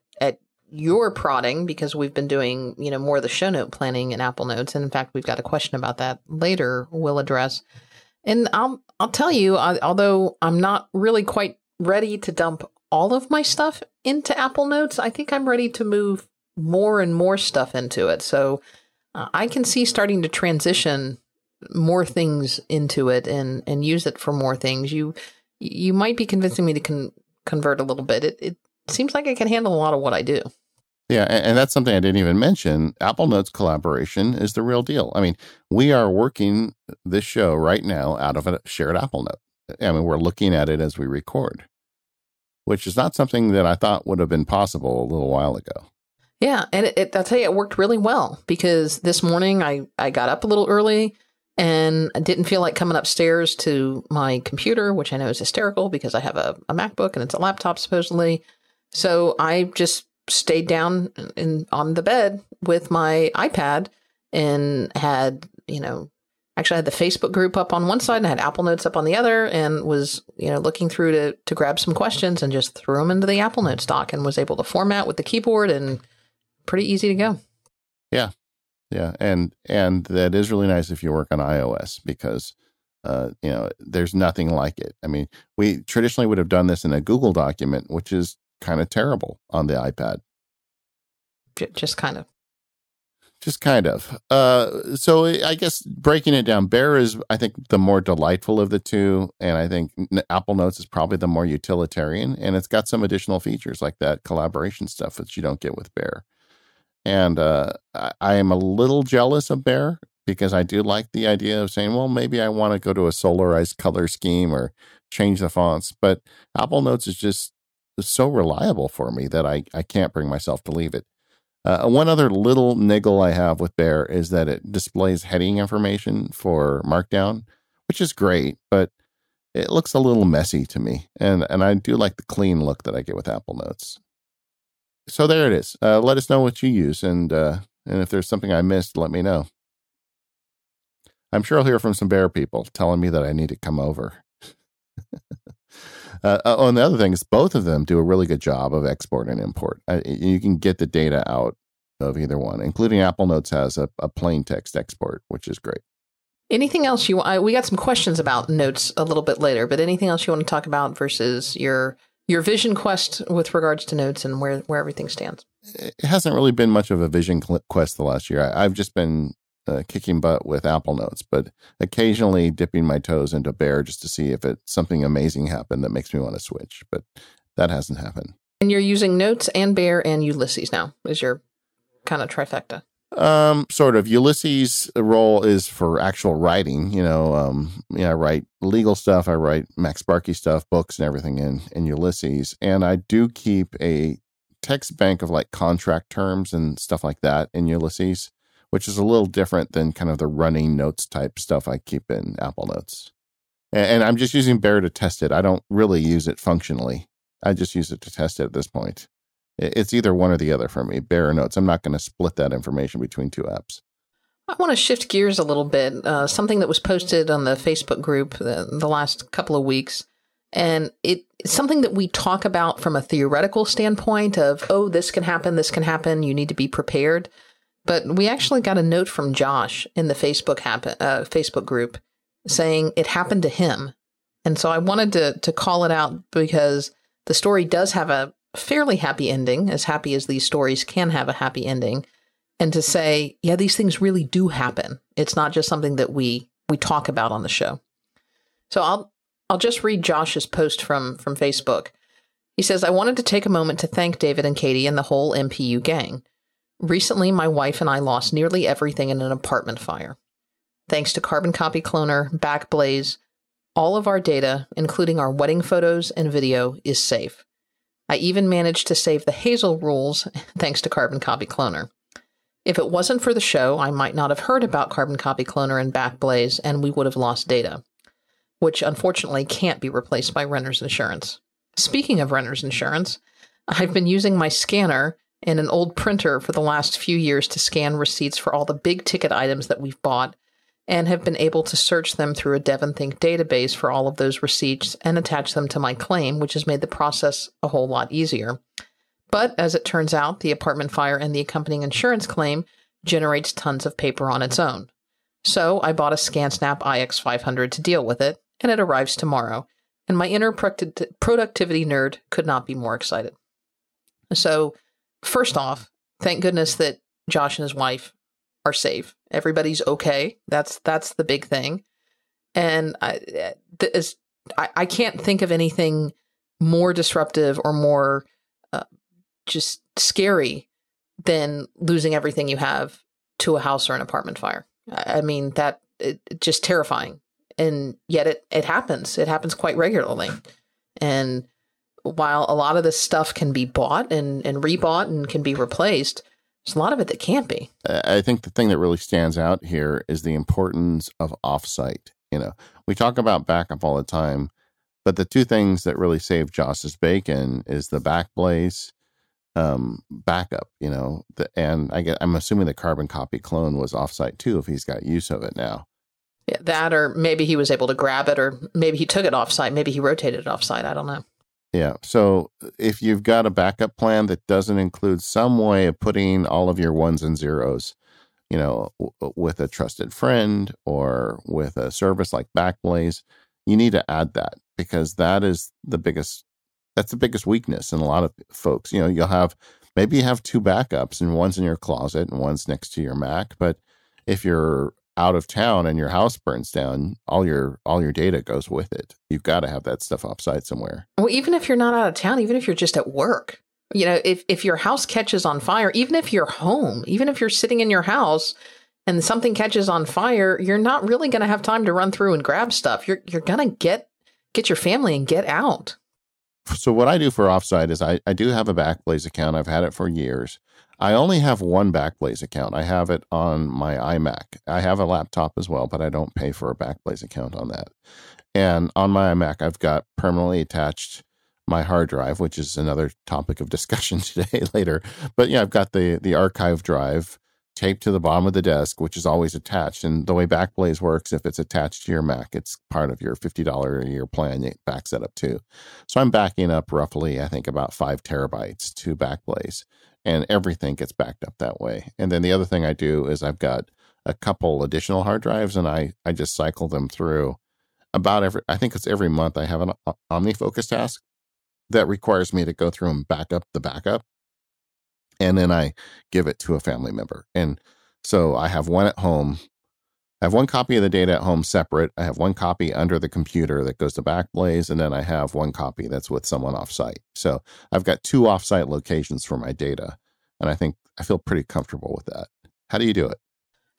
your prodding because we've been doing you know more of the show note planning in Apple Notes, and in fact, we've got a question about that later. We'll address, and I'll I'll tell you, I, although I'm not really quite ready to dump all of my stuff into Apple Notes, I think I'm ready to move more and more stuff into it. So uh, I can see starting to transition more things into it and and use it for more things. You you might be convincing me to con- convert a little bit. It it seems like I can handle a lot of what I do. Yeah, and, that's something I didn't even mention. Apple Notes collaboration is the real deal. I mean, we are working this show right now out of a shared Apple Note. I mean, we're looking at it as we record, which is not something that I thought would have been possible a little while ago. Yeah, and it, it, I'll tell you, it worked really well because this morning I, I got up a little early and I didn't feel like coming upstairs to my computer, which I know is hysterical because I have a, a MacBook and it's a laptop supposedly. So I just stayed down in on the bed with my iPad and had, you know, actually I had the Facebook group up on one side and I had Apple Notes up on the other and was, you know, looking through to to grab some questions and just threw them into the Apple Notes doc and was able to format with the keyboard and pretty easy to go. Yeah. Yeah. And and that is really nice if you work on iOS because uh, you know, there's nothing like it. I mean, we traditionally would have done this in a Google document, which is kind of terrible on the iPad. Just kind of. Just kind of. Uh, so I guess breaking it down, Bear is, I think, the more delightful of the two. And I think Apple Notes is probably the more utilitarian. And it's got some additional features like that collaboration stuff that you don't get with Bear. And uh, I, I am a little jealous of Bear because I do like the idea of saying, well, maybe I want to go to a solarized color scheme or change the fonts. But Apple Notes is just so reliable for me that I, I can't bring myself to leave it. Uh, one other little niggle I have with Bear is that it displays heading information for Markdown, which is great, but it looks a little messy to me. And, and I do like the clean look that I get with Apple Notes so there it is. Uh, let us know what you use, and uh, and if there's something I missed, let me know. I'm sure I'll hear from some bear people telling me that I need to come over. uh, oh, and the other thing is, both of them do a really good job of export and import. you can get the data out of either one, including Apple Notes has a, a plain text export, which is great. Anything else you want? We got some questions about notes a little bit later, but anything else you want to talk about versus your your vision quest with regards to notes and where where everything stands. It hasn't really been much of a vision quest the last year. I, have just been uh, kicking butt with Apple Notes, but occasionally dipping my toes into Bear just to see if it something amazing happened that makes me want to switch. But that hasn't happened. And you're using Notes and Bear and Ulysses now is your kind of trifecta. Um, sort of. Ulysses' role is for actual writing. You know, um, yeah, I write legal stuff. I write MacSparky stuff, books, and everything in in Ulysses. And I do keep a text bank of like contract terms and stuff like that in Ulysses, which is a little different than kind of the running notes type stuff I keep in Apple Notes. And, I'm just using Bear to test it. I don't really use it functionally. I just use it to test it at this point. It's either one or the other for me, Bear notes. I'm not going to split that information between two apps. I want to shift gears a little bit. Uh, something that was posted on the Facebook group the, the last couple of weeks, and it, it's something that we talk about from a theoretical standpoint of, oh, this can happen, this can happen, you need to be prepared. But we actually got a note from Josh in the Facebook happen, uh, Facebook group saying it happened to him, and so I wanted to to call it out because the story does have a fairly happy ending, as happy as these stories can have a happy ending, and to say, yeah, these things really do happen. It's not just something that we we talk about on the show. So I'll I'll just read Josh's post from from Facebook. He says, I wanted to take a moment to thank David and Katie and the whole MPU gang. Recently, my wife and I lost nearly everything in an apartment fire. Thanks to Carbon Copy Cloner, Backblaze, all of our data, including our wedding photos and video, is safe. I even managed to save the Hazel rules thanks to Carbon Copy Cloner. If it wasn't for the show, I might not have heard about Carbon Copy Cloner and Backblaze, and we would have lost data, which unfortunately can't be replaced by renter's insurance. Speaking of renter's insurance, I've been using my scanner and an old printer for the last few years to scan receipts for all the big ticket items that we've bought and have been able to search them through a DevonThink database for all of those receipts and attach them to my claim, which has made the process a whole lot easier. But as it turns out, the apartment fire and the accompanying insurance claim generates tons of paper on its own. So I bought a ScanSnap IX500 to deal with it, and it arrives tomorrow. And my inner productivity nerd could not be more excited. So, first off, thank goodness that Josh and his wife are safe. Everybody's okay. That's that's the big thing. And I, this, I, I can't think of anything more disruptive or more uh, just scary than losing everything you have to a house or an apartment fire. I mean that it, just terrifying, and yet it it happens. It happens quite regularly, and while a lot of this stuff can be bought and and rebought and can be replaced, there's a lot of it that can't be. I think the thing that really stands out here is the importance of offsite. You know, we talk about backup all the time, but the two things that really save Josh's bacon is the backblaze um, backup. You know, the, and I get I'm assuming the carbon copy clone was offsite too if he's got use of it now. Yeah, that or maybe he was able to grab it, or maybe he took it offsite. Maybe he rotated it offsite. I don't know. Yeah. So uh, if you've got a backup plan that doesn't include some way of putting all of your ones and zeros, you know, w- uh, with a trusted friend or with a service like Backblaze, you need to add that because that is the biggest that's the biggest weakness in a lot of folks. You know, you'll have maybe you have two backups and one's in your closet and one's next to your Mac, but if you're out of town and your house burns down, all your all your data goes with it. You've got to have that stuff offsite somewhere. Well, even if you're not out of town, even if you're just at work, you know, if if your house catches on fire, even if you're home, even if you're sitting in your house and something catches on fire, you're not really going to have time to run through and grab stuff. You're you're going to get get your family and get out. So what I do for offsite is I, I do have a Backblaze account. I've had it for years. I only have one Backblaze account. I have it on my iMac. I have a laptop as well, but I don't pay for a Backblaze account on that. And on my iMac, I've got permanently attached my hard drive, which is another topic of discussion today later. But yeah, I've got the the archive drive taped to the bottom of the desk, which is always attached. And the way Backblaze works, if it's attached to your Mac, it's part of your $50 a year plan. It backs that up too. So I'm backing up roughly, I think, about five terabytes to Backblaze and everything gets backed up that way. And then the other thing I do is I've got a couple additional hard drives and I, I just cycle them through about every, I think it's every month I have an uh, OmniFocus task that requires me to go through and back up the backup. And then I give it to a family member. And so I have one at home. I have one copy of the data at home separate. I have one copy under the computer that goes to Backblaze, and then I have one copy that's with someone offsite. So I've got two offsite locations for my data, and I think I feel pretty comfortable with that. How do you do it?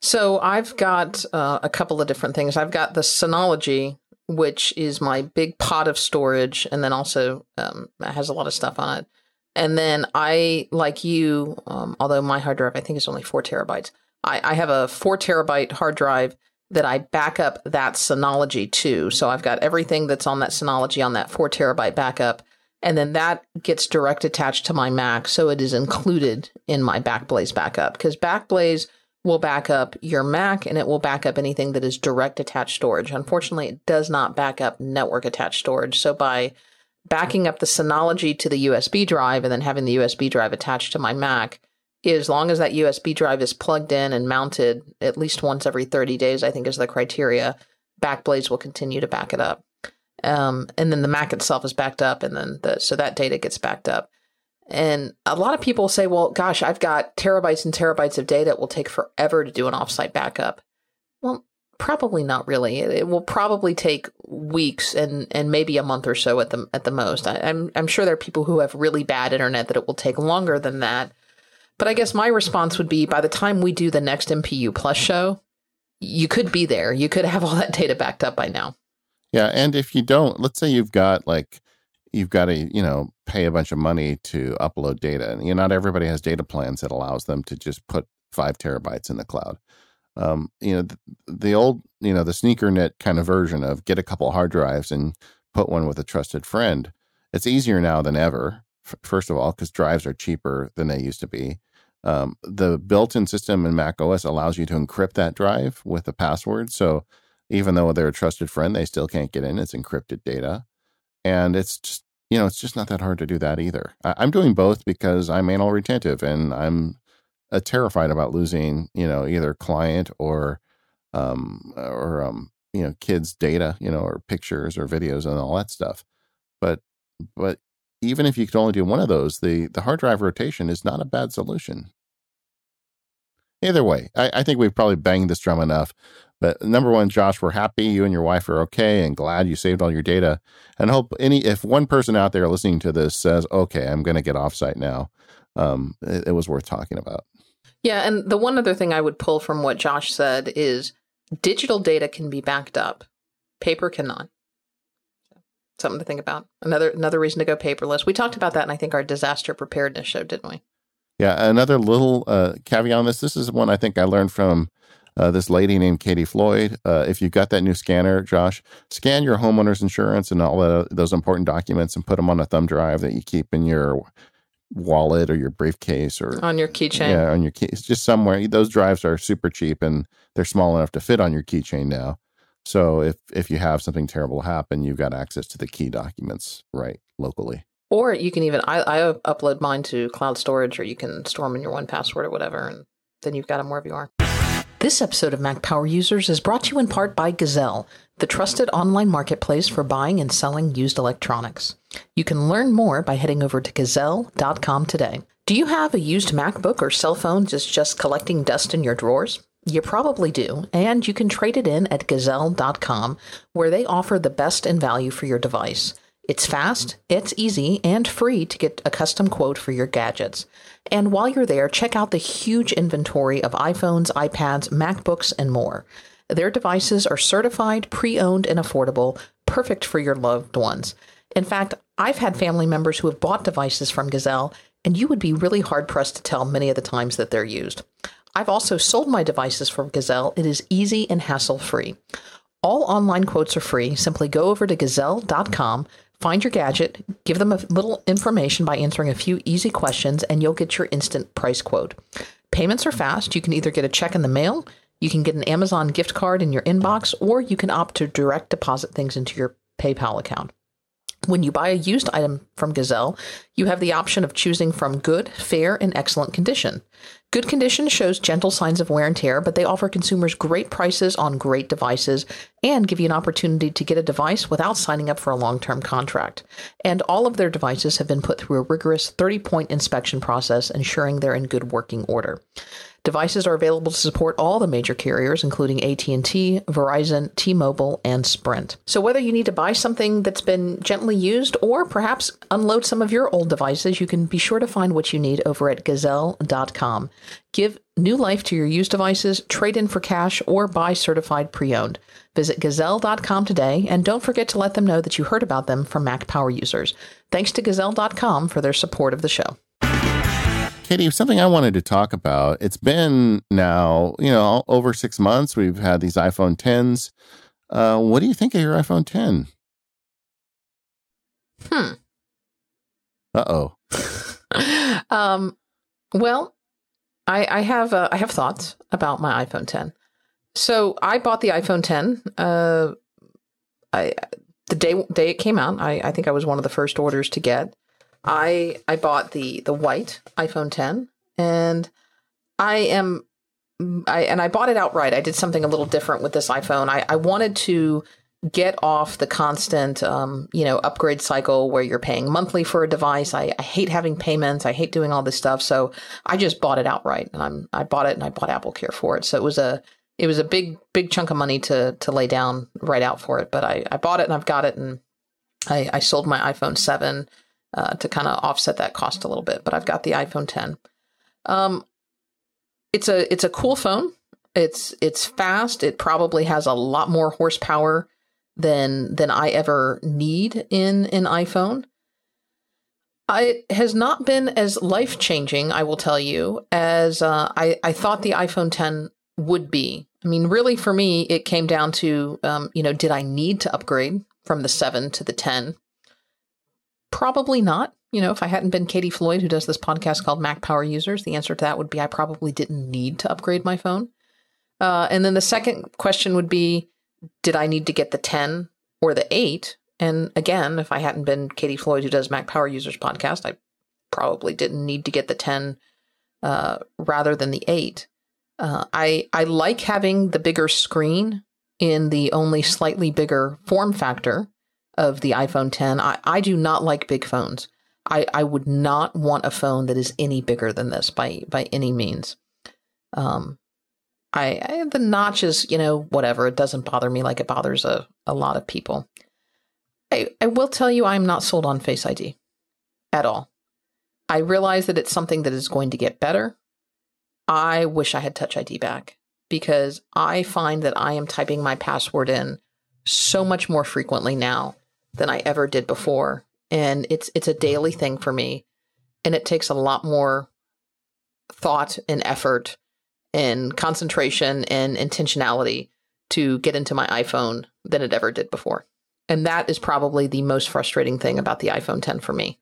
So I've got uh, a couple of different things. I've got the Synology, which is my big pot of storage, and then also um, has a lot of stuff on it. And then I, like you, um, although my hard drive I think is only four terabytes, I, I have a four terabyte hard drive that I back up that Synology to. So I've got everything that's on that Synology on that four terabyte backup. And then that gets direct attached to my Mac. So it is included in my Backblaze backup because Backblaze will back up your Mac and it will back up anything that is direct attached storage. Unfortunately, it does not back up network attached storage. So by backing up the Synology to the USB drive and then having the USB drive attached to my Mac, as long as that USB drive is plugged in and mounted at least once every 30 days, I think is the criteria, Backblaze will continue to back it up. Um, and then the Mac itself is backed up, and then the, so that data gets backed up. And a lot of people say, well, gosh, I've got terabytes and terabytes of data. It will take forever to do an offsite backup. Well, probably not really. It, will probably take weeks and, and maybe a month or so at the at the most. I, I'm I'm sure there are people who have really bad internet that it will take longer than that. But I guess my response would be by the time we do the next MPU Plus show, you could be there. You could have all that data backed up by now. Yeah, and if you don't, let's say you've got like you've got to you know pay a bunch of money to upload data, and you know not everybody has data plans that allows them to just put five terabytes in the cloud. Um, you know the, the old you know the sneaker net kind of version of get a couple hard drives and put one with a trusted friend. It's easier now than ever. F- first of all, because drives are cheaper than they used to be. Um, the built-in system in Mac OS allows you to encrypt that drive with a password. So even though they're a trusted friend, they still can't get in. It's encrypted data, and it's just you know it's just not that hard to do that either. I, am doing both because I'm anal retentive and I'm uh, terrified about losing you know either client or um or um you know kids data you know or pictures or videos and all that stuff but but even if you could only do one of those the the hard drive rotation is not a bad solution either way I, I think we've probably banged this drum enough but number one, Josh, we're happy you and your wife are okay and glad you saved all your data. And hope any if one person out there listening to this says, "Okay, I'm going to get offsite now," um, it, it was worth talking about. Yeah, and the one other thing I would pull from what Josh said is digital data can be backed up, paper cannot. Something to think about. Another another reason to go paperless. We talked about that and I think our disaster preparedness show, didn't we? Yeah, another little uh, caveat on this. This is one I think I learned from uh, this lady named Katie Floyd. Uh, if you've got that new scanner, Josh, scan your homeowner's insurance and all the, those important documents and put them on a thumb drive that you keep in your wallet or your briefcase or on your keychain. Yeah, on your key. It's just somewhere. Those drives are super cheap and they're small enough to fit on your keychain now. So if if you have something terrible happen, you've got access to the key documents right locally. Or you can even I, I upload mine to cloud storage, or you can store them in your 1Password or whatever, and then you've got them wherever you are. This episode of Mac Power Users is brought to you in part by Gazelle, the trusted online marketplace for buying and selling used electronics. You can learn more by heading over to gazelle.com today. Do you have a used MacBook or cell phone that's just collecting dust in your drawers? You probably do, and you can trade it in at gazelle.com, where they offer the best in value for your device. It's fast, it's easy, and free to get a custom quote for your gadgets. And while you're there, check out the huge inventory of iPhones, iPads, MacBooks, and more. Their devices are certified, pre owned, and affordable, perfect for your loved ones. In fact, I've had family members who have bought devices from Gazelle, and you would be really hard pressed to tell many of the times that they're used. I've also sold my devices from Gazelle. It is easy and hassle free. All online quotes are free. Simply go over to gazelle.com, Find your gadget, give them a little information by answering a few easy questions, and you'll get your instant price quote. Payments are fast. You can either get a check in the mail, you can get an Amazon gift card in your inbox, or you can opt to direct deposit things into your PayPal account. When you buy a used item from Gazelle, you have the option of choosing from good, fair, and excellent condition. Good condition shows gentle signs of wear and tear, but they offer consumers great prices on great devices and give you an opportunity to get a device without signing up for a long term contract. And all of their devices have been put through a rigorous 30 point inspection process, ensuring they're in good working order. Devices are available to support all the major carriers, including AT&T, Verizon, T-Mobile, and Sprint. So whether you need to buy something that's been gently used or perhaps unload some of your old devices, you can be sure to find what you need over at gazelle.com. Give new life to your used devices, trade in for cash, or buy certified pre-owned. Visit gazelle.com today and don't forget to let them know that you heard about them from Mac Power users. Thanks to gazelle.com for their support of the show. Katie, something I wanted to talk about. It's been now, you know, over six months. We've had these iPhone 10s. Uh, what do you think of your iPhone 10? Hmm. Uh oh. um. Well, I I have uh, I have thoughts about my iPhone 10. So I bought the iPhone 10. Uh, I the day day it came out. I I think I was one of the first orders to get. I I bought the the white iPhone 10 and I am I and I bought it outright. I did something a little different with this iPhone. I, I wanted to get off the constant um, you know upgrade cycle where you're paying monthly for a device. I, I hate having payments. I hate doing all this stuff. So I just bought it outright and I'm I bought it and I bought Apple Care for it. So it was a it was a big big chunk of money to to lay down right out for it. But I, I bought it and I've got it and I, I sold my iPhone 7 uh, to kind of offset that cost a little bit. But I've got the iPhone 10. Um, it's a it's a cool phone. It's it's fast. It probably has a lot more horsepower than than I ever need in an iPhone. It has not been as life changing, I will tell you, as uh, I I thought the iPhone 10 would be. I mean, really, for me, it came down to, um, you know, did I need to upgrade from the 7 to the 10? Probably not. You know, if I hadn't been Katie Floyd, who does this podcast called Mac Power Users, the answer to that would be I probably didn't need to upgrade my phone. Uh, and then the second question would be Did I need to get the 10 or the 8? And again, if I hadn't been Katie Floyd, who does Mac Power Users podcast, I probably didn't need to get the 10 uh, rather than the 8. Uh, I I like having the bigger screen in the only slightly bigger form factor of the iPhone 10. I, I do not like big phones. I, I would not want a phone that is any bigger than this by by any means. Um, I, I the notches, you know, whatever. It doesn't bother me like it bothers a, a lot of people. I, I will tell you, I'm not sold on Face ID at all. I realize that it's something that is going to get better. I wish I had Touch ID back because I find that I am typing my password in so much more frequently now than I ever did before. And it's it's a daily thing for me. And it takes a lot more thought and effort and concentration and intentionality to get into my iPhone than it ever did before. And that is probably the most frustrating thing about the iPhone 10 for me.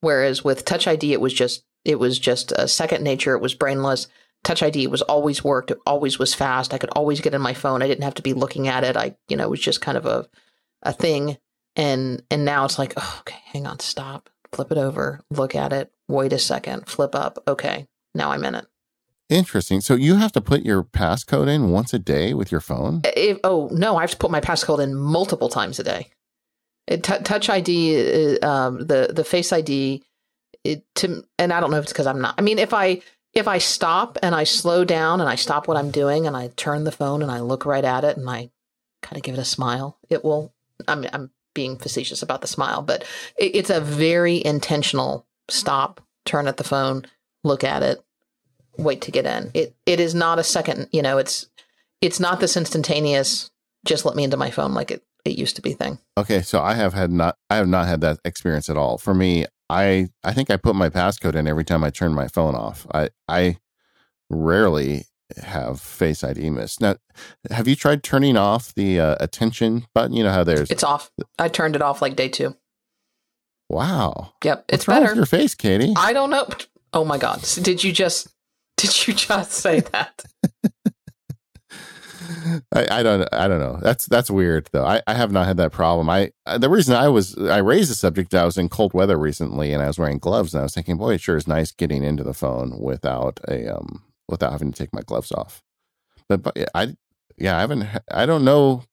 Whereas with Touch ID, it was just it was just a second nature. It was brainless. Touch ID was always worked. It always was fast. I could always get in my phone. I didn't have to be looking at it. I, you know, it was just kind of a, a thing. And and now it's like, oh, okay, hang on, stop, flip it over, look at it, wait a second, flip up. Okay, now I'm in it. Interesting. So you have to put your passcode in once a day with your phone? If, oh no, I have to put my passcode in multiple times a day. It, t- touch ID, uh, um, the the Face ID, it to, and I don't know if it's because I'm not. I mean, if I if I stop and I slow down and I stop what I'm doing and I turn the phone and I look right at it and I kind of give it a smile, it will. I'm I'm being facetious about the smile, but it, it's a very intentional stop, turn at the phone, look at it, wait to get in. It it is not a second. You know, it's it's not this instantaneous. Just let me into my phone like it it used to be thing. Okay, so I have had not I have not had that experience at all. For me, I I think I put my passcode in every time I turn my phone off. I I rarely have Face ID missed. Now, have you tried turning off the uh, attention button? You know how there's it's off. I turned it off like day two. Wow. Yep, it's What's wrong better. your face, Katie? I don't know. Oh my god! Did you just did you just say that? I, I, don't I don't know. That's that's weird though. I, I have not had that problem. I the reason I was I raised the subject I was in cold weather recently and I was wearing gloves and I was thinking, boy, it sure is nice getting into the phone without a um without having to take my gloves off. But, but I yeah I haven't I don't know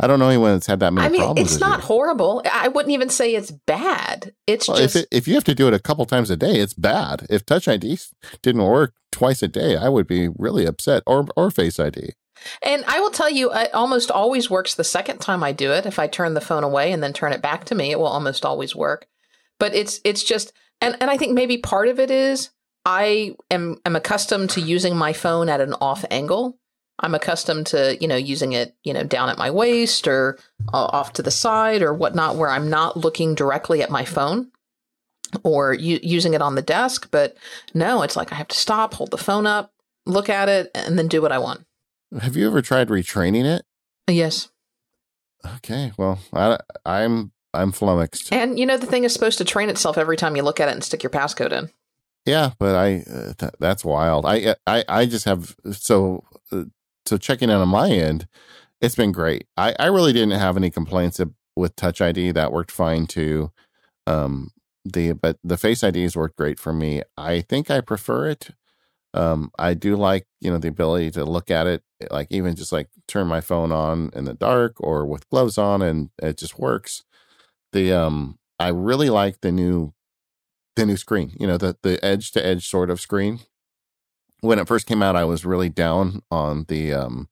I don't know anyone that's had that many I mean, it's not you. horrible. I wouldn't even say it's bad. It's well, just if, it, if you have to do it a couple times a day, it's bad. If Touch ID didn't work twice a day, I would be really upset. Or or Face ID. And I will tell you, it almost always works the second time I do it. If I turn the phone away and then turn it back to me, it will almost always work. But it's it's just, and and I think maybe part of it is I am am accustomed to using my phone at an off angle. I'm accustomed to you know using it you know down at my waist or uh, off to the side or whatnot, where I'm not looking directly at my phone or u- using it on the desk. But no, it's like I have to stop, hold the phone up, look at it, and then do what I want. Have you ever tried retraining it? Yes. Okay. Well, I, I'm I'm flummoxed. And you know the thing is supposed to train itself every time you look at it and stick your passcode in. Yeah, but I uh, th- that's wild. I I I just have so uh, so checking in on my end, it's been great. I I really didn't have any complaints with Touch ID. That worked fine too. Um, the but the Face ID has worked great for me. I think I prefer it um, I do like, you know, the ability to look at it, like even just like turn my phone on in the dark or with gloves on and it just works. The, um, I really like the new, the new screen, you know, the, the edge to edge sort of screen. When it first came out, I was really down on the, um,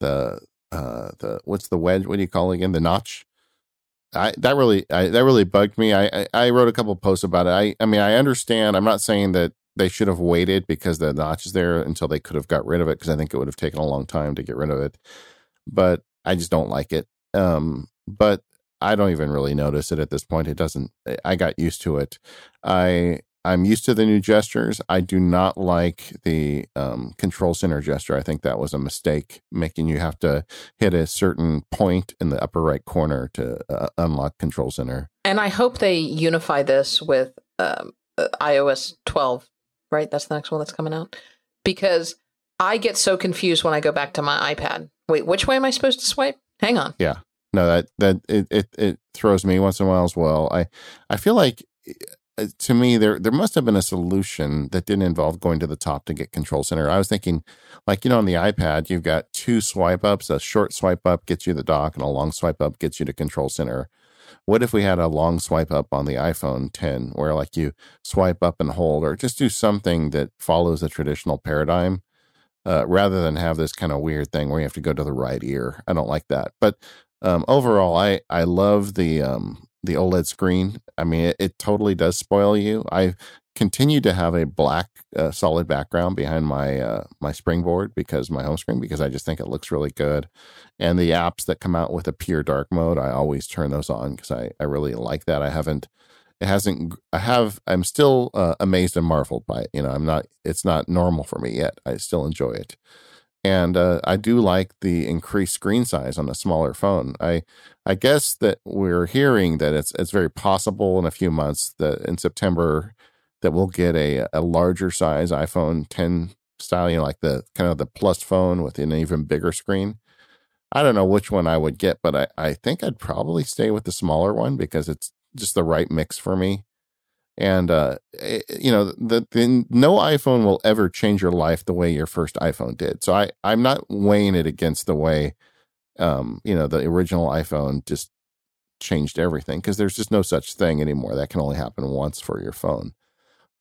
the, uh, the, what's the wedge? What do you call it again? The notch. I, that really, I, that really bugged me. I, I, I wrote a couple posts about it. I, I mean, I understand. I'm not saying that they should have waited because the notch is there until they could have got rid of it because I think it would have taken a long time to get rid of it. But I just don't like it. Um, but I don't even really notice it at this point. It doesn't. I got used to it. I I'm used to the new gestures. I do not like the um, control center gesture. I think that was a mistake, making you have to hit a certain point in the upper right corner to uh, unlock control center. And I hope they unify this with um, uh, iOS 12, right? That's the next one that's coming out. Because I get so confused when I go back to my iPad. Wait, which way am I supposed to swipe? Hang on. Yeah. No, that that it, it it throws me once in a while as well. I I feel like uh, to me there there must have been a solution that didn't involve going to the top to get control center. I was thinking like you know on the iPad you've got two swipe ups, a short swipe up gets you the dock and a long swipe up gets you to control center. What if we had a long swipe up on the iPhone 10 where like you swipe up and hold or just do something that follows the traditional paradigm uh, rather than have this kind of weird thing where you have to go to the right ear. I don't like that. But um, overall, I I love the um, the OLED screen. I mean, it, it, totally does spoil you. I continue to have a black uh, solid background behind my uh, my springboard because my home screen because I just think it looks really good. And the apps that come out with a pure dark mode, I always turn those on because I I really like that. I haven't it hasn't i have i'm still uh, amazed and marveled by it you know i'm not it's not normal for me yet i still enjoy it and uh, I do like the increased screen size on a smaller phone. I I guess that we're hearing that it's it's very possible in a few months that in September that we'll get a a larger size iPhone 10 style, you know, like the kind of the plus phone with an even bigger screen. I don't know which one I would get, but I, I think I'd probably stay with the smaller one because it's just the right mix for me and uh, eh, you know the, the no iphone will ever change your life the way your first iphone did. So i i'm not weighing it against the way um you know the original iphone just changed everything because there's just no such thing anymore. That can only happen once for your phone.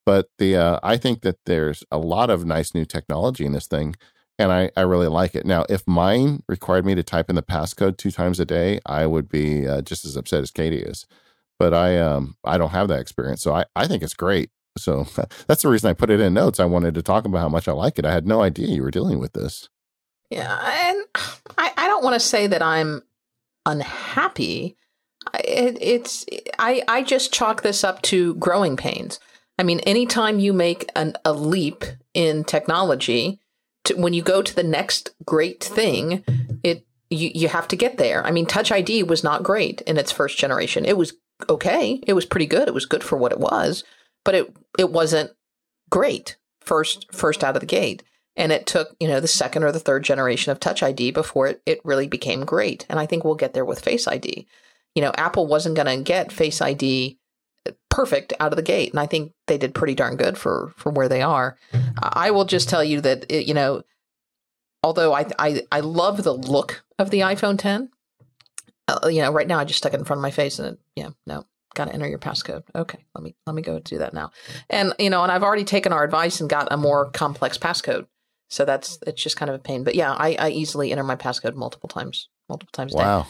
But the uh, i think that there's a lot of nice new technology in this thing and I, I really like it. Now, if mine required me to type in the passcode two times a day, I would be uh, just as upset as Katie is but I um I don't have that experience. So I, I think it's great. So that's the reason I put it in notes. I wanted to talk about how much I like it. I had no idea you were dealing with this. Yeah, and I, I don't want to say that I'm unhappy. It, it's I I just chalk this up to growing pains. I mean, anytime you make an, a leap in technology, to, when you go to the next great thing, it you, you have to get there. I mean, Touch ID was not great in its first generation. It was okay. It was pretty good. It was good for what it was, but it it wasn't great first first out of the gate. And it took, you know, the second or the third generation of Touch ID before it, it really became great. And I think we'll get there with Face ID. You know, Apple wasn't going to get Face ID uh, perfect out of the gate, and I think they did pretty darn good for for where they are. I will just tell you that it, you know, although I, I I love the look of the iPhone 10, uh, you know, right now I just stuck it in front of my face and it, yeah, no, got to enter your passcode. Okay, let me let me go do that now. And you know, and I've already taken our advice and got a more complex passcode. So that's it's just kind of a pain. But yeah, I, I easily enter my passcode multiple times, multiple times. A day. Wow.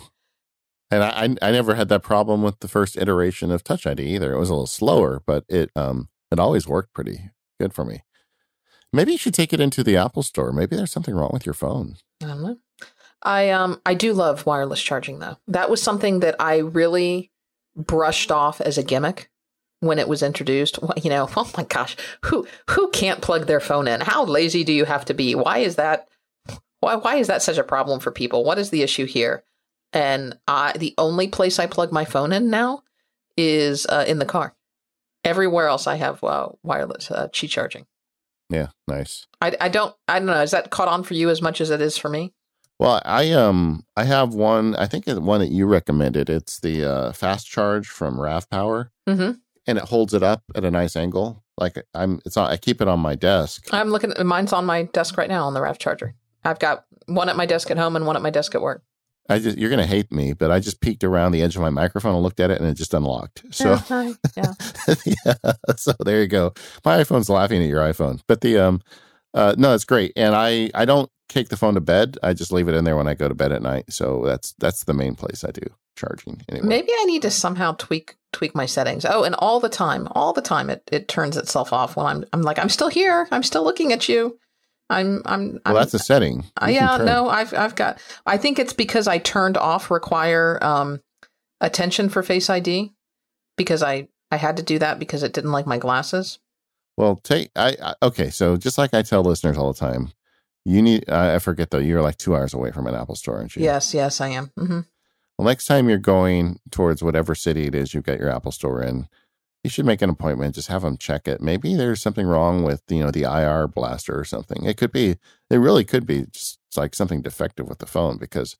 And I I never had that problem with the first iteration of Touch ID either. It was a little slower, but it um it always worked pretty good for me. Maybe you should take it into the Apple Store. Maybe there's something wrong with your phone. I don't know. I um I do love wireless charging though. That was something that I really brushed off as a gimmick when it was introduced. You know, oh my gosh, who who can't plug their phone in? How lazy do you have to be? Why is that? Why why is that such a problem for people? What is the issue here? And I, the only place I plug my phone in now is uh, in the car. Everywhere else, I have uh, wireless uh, Qi charging. Yeah, nice. I, I don't I don't know. Is that caught on for you as much as it is for me? Well, I um I have one. I think it's one that you recommended. It's the uh, fast charge from RAVPower, mm-hmm. and it holds it up at a nice angle. Like I'm, it's on. I keep it on my desk. I'm looking. at Mine's on my desk right now on the Rav charger. I've got one at my desk at home and one at my desk at work. I just you're gonna hate me, but I just peeked around the edge of my microphone and looked at it, and it just unlocked. So yeah, yeah. yeah. So there you go. My iPhone's laughing at your iPhone, but the um, uh, no, it's great, and I I don't take the phone to bed. I just leave it in there when I go to bed at night. So that's that's the main place I do charging. Anyway. Maybe I need to somehow tweak tweak my settings. Oh, and all the time, all the time, it, it turns itself off when I'm I'm like I'm still here. I'm still looking at you. I'm I'm. Well, I'm, that's a setting. Uh, yeah, no, I've I've got. I think it's because I turned off require um, attention for Face ID because I I had to do that because it didn't like my glasses. Well, take I, I okay. So just like I tell listeners all the time, you need. I forget though. You're like two hours away from an Apple store, aren't you? Yes, yes, I am. Mm-hmm. Well, next time you're going towards whatever city it is you've got your Apple store in, you should make an appointment. Just have them check it. Maybe there's something wrong with you know the IR blaster or something. It could be. It really could be just like something defective with the phone because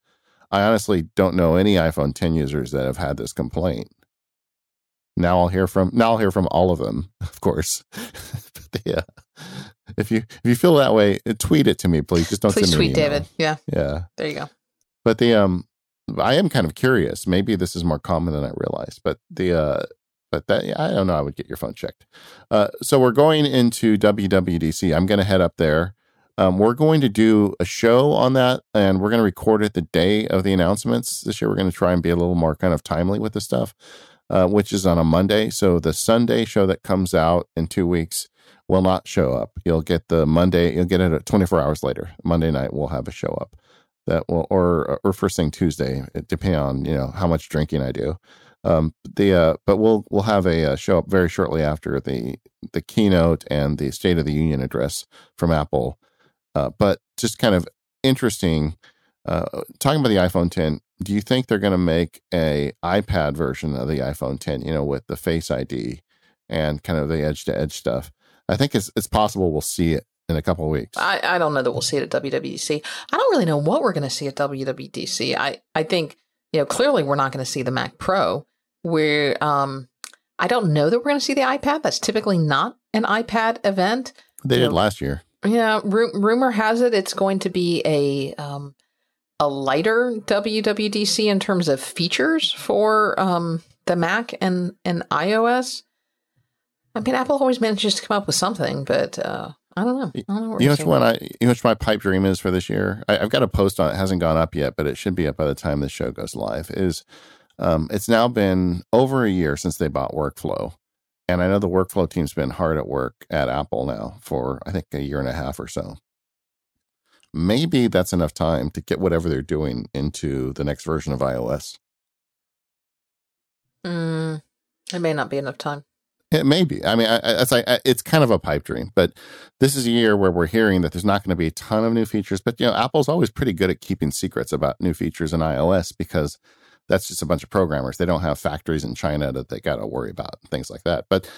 I honestly don't know any iPhone 10 users that have had this complaint. Now I'll hear from now I'll hear from all of them, of course. yeah. If you if you feel that way, tweet it to me, please. Just don't please tweet David. Yeah. Yeah. There you go. But the um I am kind of curious. Maybe this is more common than I realized. But the uh but that I don't know. I would get your phone checked. Uh, so we're going into WWDC. I'm going to head up there. Um, we're going to do a show on that, and we're going to record it the day of the announcements. This year, we're going to try and be a little more kind of timely with the stuff, uh, which is on a Monday. So the Sunday show that comes out in two weeks will not show up. You'll get the Monday. You'll get it 24 hours later. Monday night, we'll have a show up that will, or or first thing Tuesday, depending on you know how much drinking I do. Um, the uh, but we'll we'll have a, uh, show up very shortly after the the keynote and the State of the Union address from Apple. Uh, but just kind of interesting. Uh, talking about the iPhone 10, do you think they're going to make a iPad version of the iPhone 10? You know, with the Face ID and kind of the edge to edge stuff. I think it's it's possible we'll see it in a couple of weeks. I, I don't know that we'll see it at WWDC. I don't really know what we're going to see at WWDC. I I think you know clearly we're not going to see the Mac Pro where um, I don't know that we're going to see the iPad. That's typically not an iPad event. They you did know, last year. Yeah, rumor has it it's going to be a um, a lighter WWDC in terms of features for um, the Mac and and iOS. I mean, Apple always manages to come up with something, but uh, I don't know. I don't know you know which one I you know which my pipe dream is for this year. I, have got a post on it. hasn't gone up yet, but it should be up by the time the show goes live. Is um, it's now been over a year since they bought Workflow. And I know the Workflow team's been hard at work at Apple now for, I think, a year and a half or so. Maybe that's enough time to get whatever they're doing into the next version of iOS. Mm, it may not be enough time. It may be. I mean, I, it's like it's kind of a pipe dream, but this is a year where we're hearing that there's not going to be a ton of new features. But you know, Apple's always pretty good at keeping secrets about new features in iOS because that's just a bunch of programmers. They don't have factories in China that they got to worry about things like that. But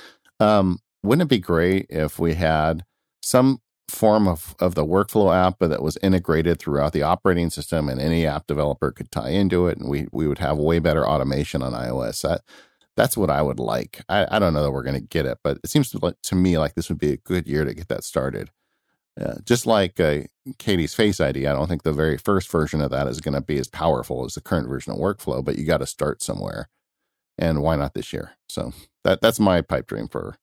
um, wouldn't it be great if we had some form of, of the workflow app that was integrated throughout the operating system and any app developer could tie into it and we, we would have way better automation on iOS. That, that's what I would like. I, I don't know that we're going to get it, but it seems to, to me like this would be a good year to get that started. Yeah, just like uh, Katie's Face ID, I don't think the very first version of that is going to be as powerful as the current version of Workflow, but you got to start somewhere. And why not this year? So that that's my pipe dream for.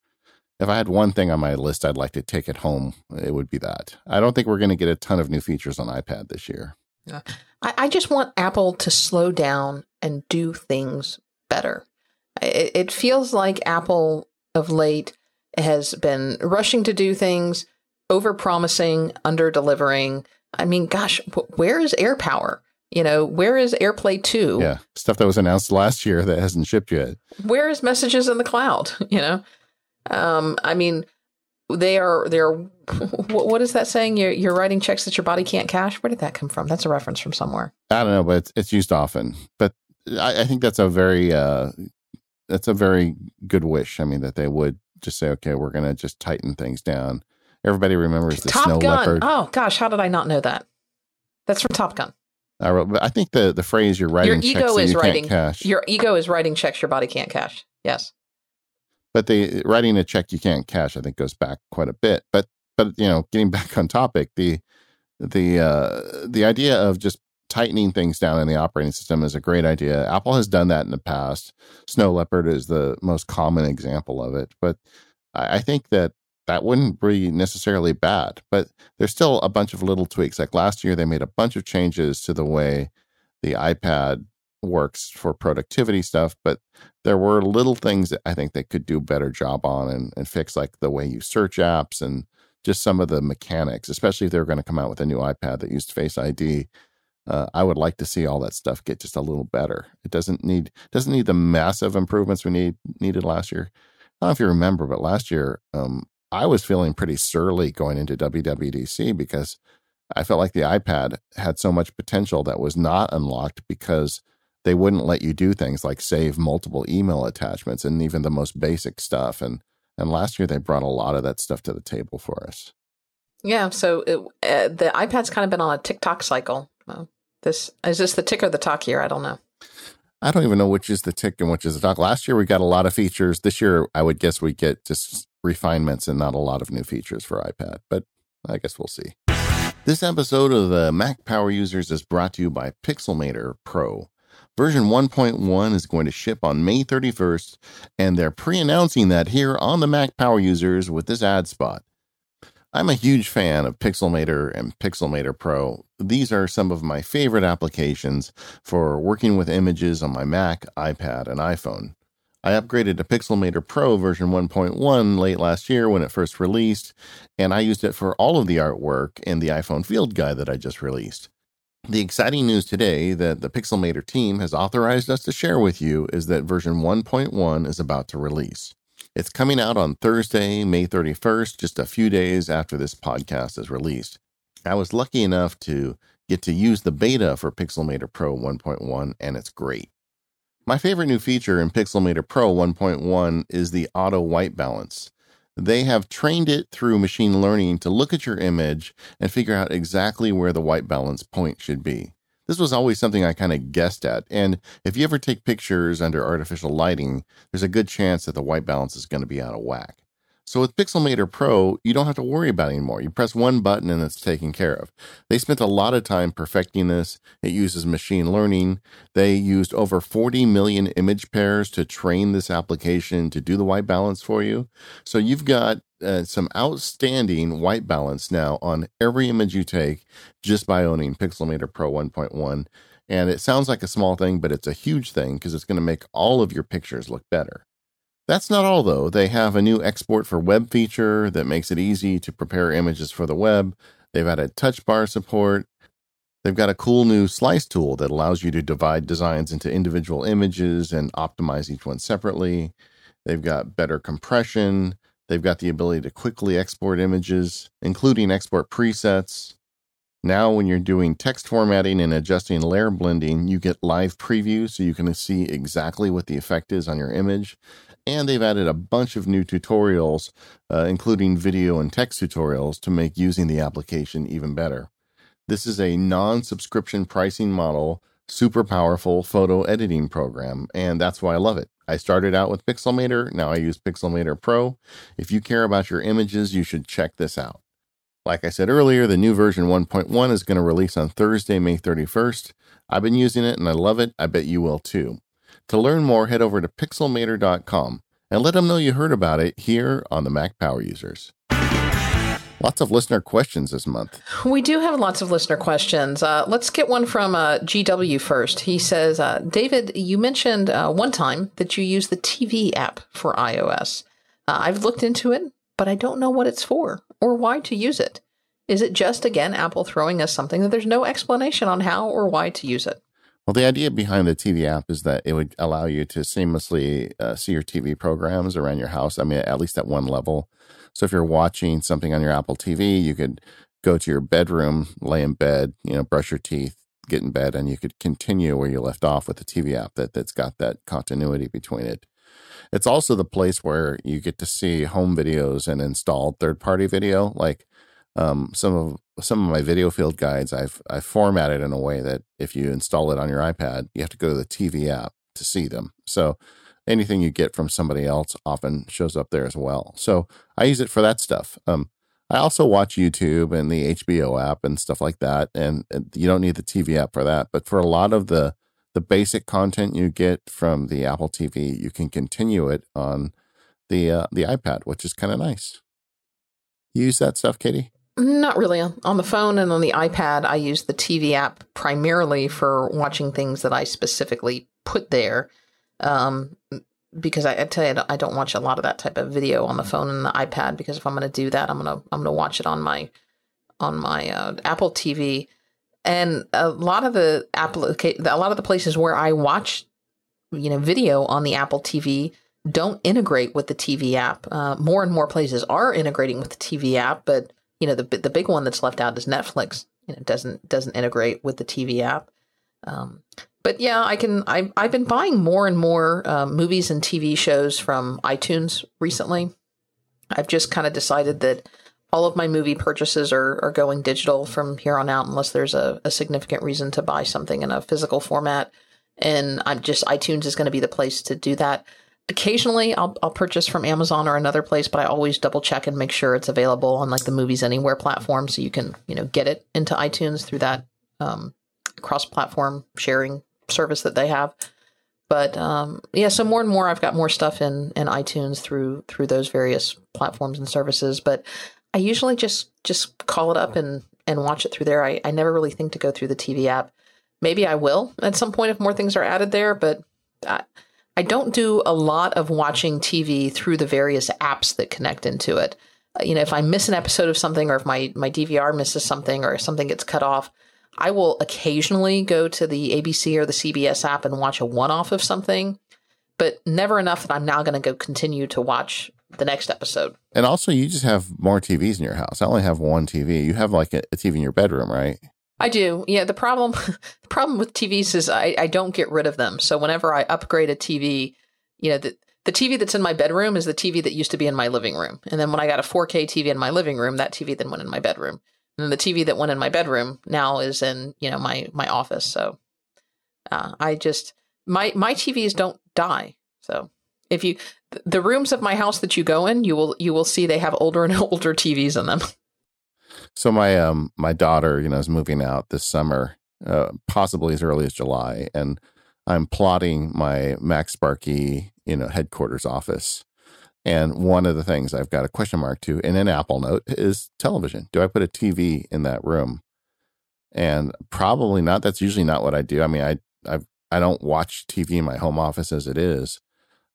If I had one thing on my list I'd like to take it home, it would be that. I don't think we're going to get a ton of new features on iPad this year. I, I just want Apple to slow down and do things better. It, it feels like Apple of late has been rushing to do things over promising, under delivering. I mean, gosh, where is AirPower? You know, where is AirPlay 2? Yeah, stuff that was announced last year that hasn't shipped yet. Where is messages in the cloud? You know, um, I mean, they are they're what is that saying? You're you're writing checks that your body can't cash. Where did that come from? That's a reference from somewhere. I don't know, but it's, it's used often. But I, I think that's a very uh, that's a very good wish. I mean, that they would just say, okay, we're going to just tighten things down Everybody remembers the Top snow Gun. leopard. Oh gosh, how did I not know that? That's from Top Gun. I wrote, but I think the the phrase "you're writing your ego is you writing cash." Your ego is writing checks your body can't cash. Yes, but the writing a check you can't cash, I think, goes back quite a bit. But but you know, getting back on topic, the the uh, the idea of just tightening things down in the operating system is a great idea. Apple has done that in the past. Snow Leopard is the most common example of it, but I, I think that that wouldn't be necessarily bad. But there's still a bunch of little tweaks. Like last year, they made a bunch of changes to the way the iPad works for productivity stuff, but there were little things that I think they could do better job on and, and fix, like the way you search apps and just some of the mechanics, especially if they're going to come out with a new iPad that used Face ID. Uh, I would like to see all that stuff get just a little better. It doesn't need doesn't need the massive improvements we need needed last year. I don't know if you remember, but last year um, I was feeling pretty surly going into WWDC because I felt like the iPad had so much potential that was not unlocked because they wouldn't let you do things like save multiple email attachments and even the most basic stuff. And and last year they brought a lot of that stuff to the table for us. Yeah, so it, uh, the iPad's kind of been on a tick-tock cycle. Well, this is this the tick or the talk here? I don't know. I don't even know which is the tick and which is the talk. Last year we got a lot of features. This year I would guess we get just refinements and not a lot of new features for iPad, but I guess we'll see. This episode of the Mac Power Users is brought to you by Pixelmator Pro. Version 1.1 is going to ship on May 31st, and they're pre announcing that here on the Mac Power Users with this ad spot. I'm a huge fan of Pixelmator and Pixelmator Pro. These are some of my favorite applications for working with images on my Mac, iPad, and iPhone. I upgraded to Pixelmator Pro version 1.1 late last year when it first released, and I used it for all of the artwork in the iPhone Field Guide that I just released. The exciting news today that the Pixelmator team has authorized us to share with you is that version 1.1 is about to release. It's coming out on Thursday, May 31st, just a few days after this podcast is released. I was lucky enough to get to use the beta for Pixelmator Pro 1.1, and it's great. My favorite new feature in Pixelmator Pro 1.1 is the auto white balance. They have trained it through machine learning to look at your image and figure out exactly where the white balance point should be. This was always something I kind of guessed at. And if you ever take pictures under artificial lighting, there's a good chance that the white balance is going to be out of whack. So with Pixelmator Pro, you don't have to worry about it anymore. You press one button and it's taken care of. They spent a lot of time perfecting this. It uses machine learning. They used over 40 million image pairs to train this application to do the white balance for you. So you've got uh, some outstanding white balance now on every image you take just by owning Pixelmator Pro 1.1. And it sounds like a small thing, but it's a huge thing because it's going to make all of your pictures look better. That's not all, though. They have a new export for web feature that makes it easy to prepare images for the web. They've added touch bar support. They've got a cool new slice tool that allows you to divide designs into individual images and optimize each one separately. They've got better compression. They've got the ability to quickly export images, including export presets. Now, when you're doing text formatting and adjusting layer blending, you get live preview so you can see exactly what the effect is on your image and they've added a bunch of new tutorials, uh, including video and text tutorials, to make using the application even better. This is a non subscription pricing model, super powerful photo editing program, and that's why I love it. I started out with Pixelmator, now I use Pixelmator Pro. If you care about your images, you should check this out. Like I said earlier, the new version 1.1 is going to release on Thursday, May 31st. I've been using it and I love it. I bet you will too. To learn more, head over to pixelmator.com and let them know you heard about it here on the Mac Power Users. Lots of listener questions this month. We do have lots of listener questions. Uh, let's get one from uh, GW first. He says, uh, David, you mentioned uh, one time that you use the TV app for iOS. Uh, I've looked into it, but I don't know what it's for or why to use it. Is it just, again, Apple throwing us something that there's no explanation on how or why to use it? Well, the idea behind the TV app is that it would allow you to seamlessly uh, see your TV programs around your house. I mean, at least at one level. So if you're watching something on your Apple TV, you could go to your bedroom, lay in bed, you know, brush your teeth, get in bed, and you could continue where you left off with the TV app that, that's got that continuity between it. It's also the place where you get to see home videos and installed third party video. Like um, some of some of my video field guides I've I've formatted in a way that if you install it on your iPad, you have to go to the TV app to see them. So anything you get from somebody else often shows up there as well. So I use it for that stuff. Um, I also watch YouTube and the HBO app and stuff like that, and, and you don't need the TV app for that. But for a lot of the the basic content you get from the Apple TV, you can continue it on the uh, the iPad, which is kind of nice. You use that stuff, Katie? Not really. On the phone and on the iPad, I use the TV app primarily for watching things that I specifically put there. Um, because I, I, tell you, I don't watch a lot of that type of video on the phone and the iPad. Because if I'm going to do that, I'm gonna I'm gonna watch it on my on my uh, Apple TV. And a lot of the Apple, a lot of the places where I watch, you know, video on the Apple TV don't integrate with the TV app. Uh, more and more places are integrating with the TV app, but you know, the the big one that's left out is Netflix. You know, doesn't doesn't integrate with the TV app. Um, but yeah, I can. I, I've been buying more and more uh, movies and TV shows from iTunes recently. I've just kind of decided that all of my movie purchases are, are going digital from here on out, unless there's a, a significant reason to buy something in a physical format. And I'm just iTunes is going to be the place to do that. Occasionally, I'll I'll purchase from Amazon or another place, but I always double check and make sure it's available on like the Movies Anywhere platform, so you can you know get it into iTunes through that um, cross-platform sharing service that they have. But um, yeah, so more and more, I've got more stuff in in iTunes through through those various platforms and services. But I usually just just call it up and and watch it through there. I, I never really think to go through the TV app. Maybe I will at some point if more things are added there, but. I, I don't do a lot of watching TV through the various apps that connect into it. Uh, you know, if I miss an episode of something or if my, my DVR misses something or something gets cut off, I will occasionally go to the ABC or the CBS app and watch a one off of something, but never enough that I'm now going to go continue to watch the next episode. And also, you just have more TVs in your house. I only have one TV. You have like a, a TV in your bedroom, right? I do. Yeah. The problem, the problem with TVs is I, I don't get rid of them. So whenever I upgrade a TV, you know, the, the TV that's in my bedroom is the TV that used to be in my living room. And then when I got a 4K TV in my living room, that TV then went in my bedroom. And then the TV that went in my bedroom now is in, you know, my, my office. So, uh, I just, my, my TVs don't die. So if you, the rooms of my house that you go in, you will, you will see they have older and older TVs in them. So my um my daughter, you know, is moving out this summer, uh, possibly as early as July, and I'm plotting my MacSparky, you know, headquarters office. And one of the things I've got a question mark to in an Apple Note is television. Do I put a TV in that room? And probably not. That's usually not what I do. I mean, I I I don't watch TV in my home office as it is.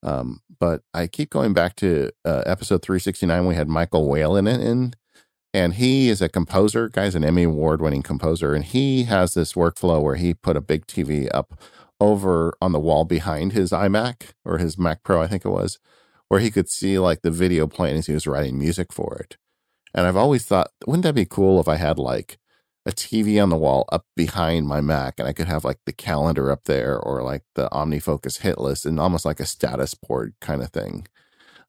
Um, but I keep going back to uh, episode 369. We had Michael Whalen in, it and he is a composer, guy's an Emmy award winning composer. And he has this workflow where he put a big TV up over on the wall behind his iMac or his Mac Pro, I think it was, where he could see like the video playing as he was writing music for it. And I've always thought, wouldn't that be cool if I had like a TV on the wall up behind my Mac and I could have like the calendar up there or like the OmniFocus hit list and almost like a status board kind of thing.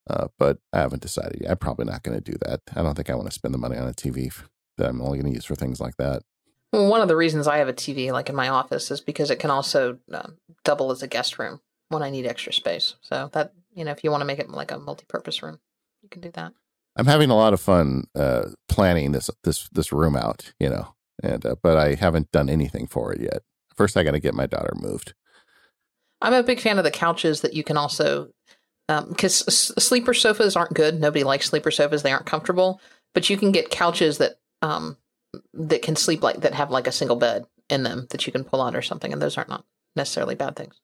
Uh, but I haven't decided yet. I'm probably not going to do that. I don't think I want to spend the money on a TV that I'm only going to use for things like that. Well, one of the reasons I have a TV like in my office is because it can also uh, double as a guest room when I need extra space. So that you know, if you want to make it like a multi-purpose room, you can do that. I'm having a lot of fun uh, planning this this this room out, you know, and uh, but I haven't done anything for it yet. First, I got to get my daughter moved. I'm a big fan of the couches that you can also because um, sleeper sofas aren't good. Nobody likes sleeper sofas; they aren't comfortable. But you can get couches that um, that can sleep like that have like a single bed in them that you can pull out or something, and those aren't not necessarily bad things.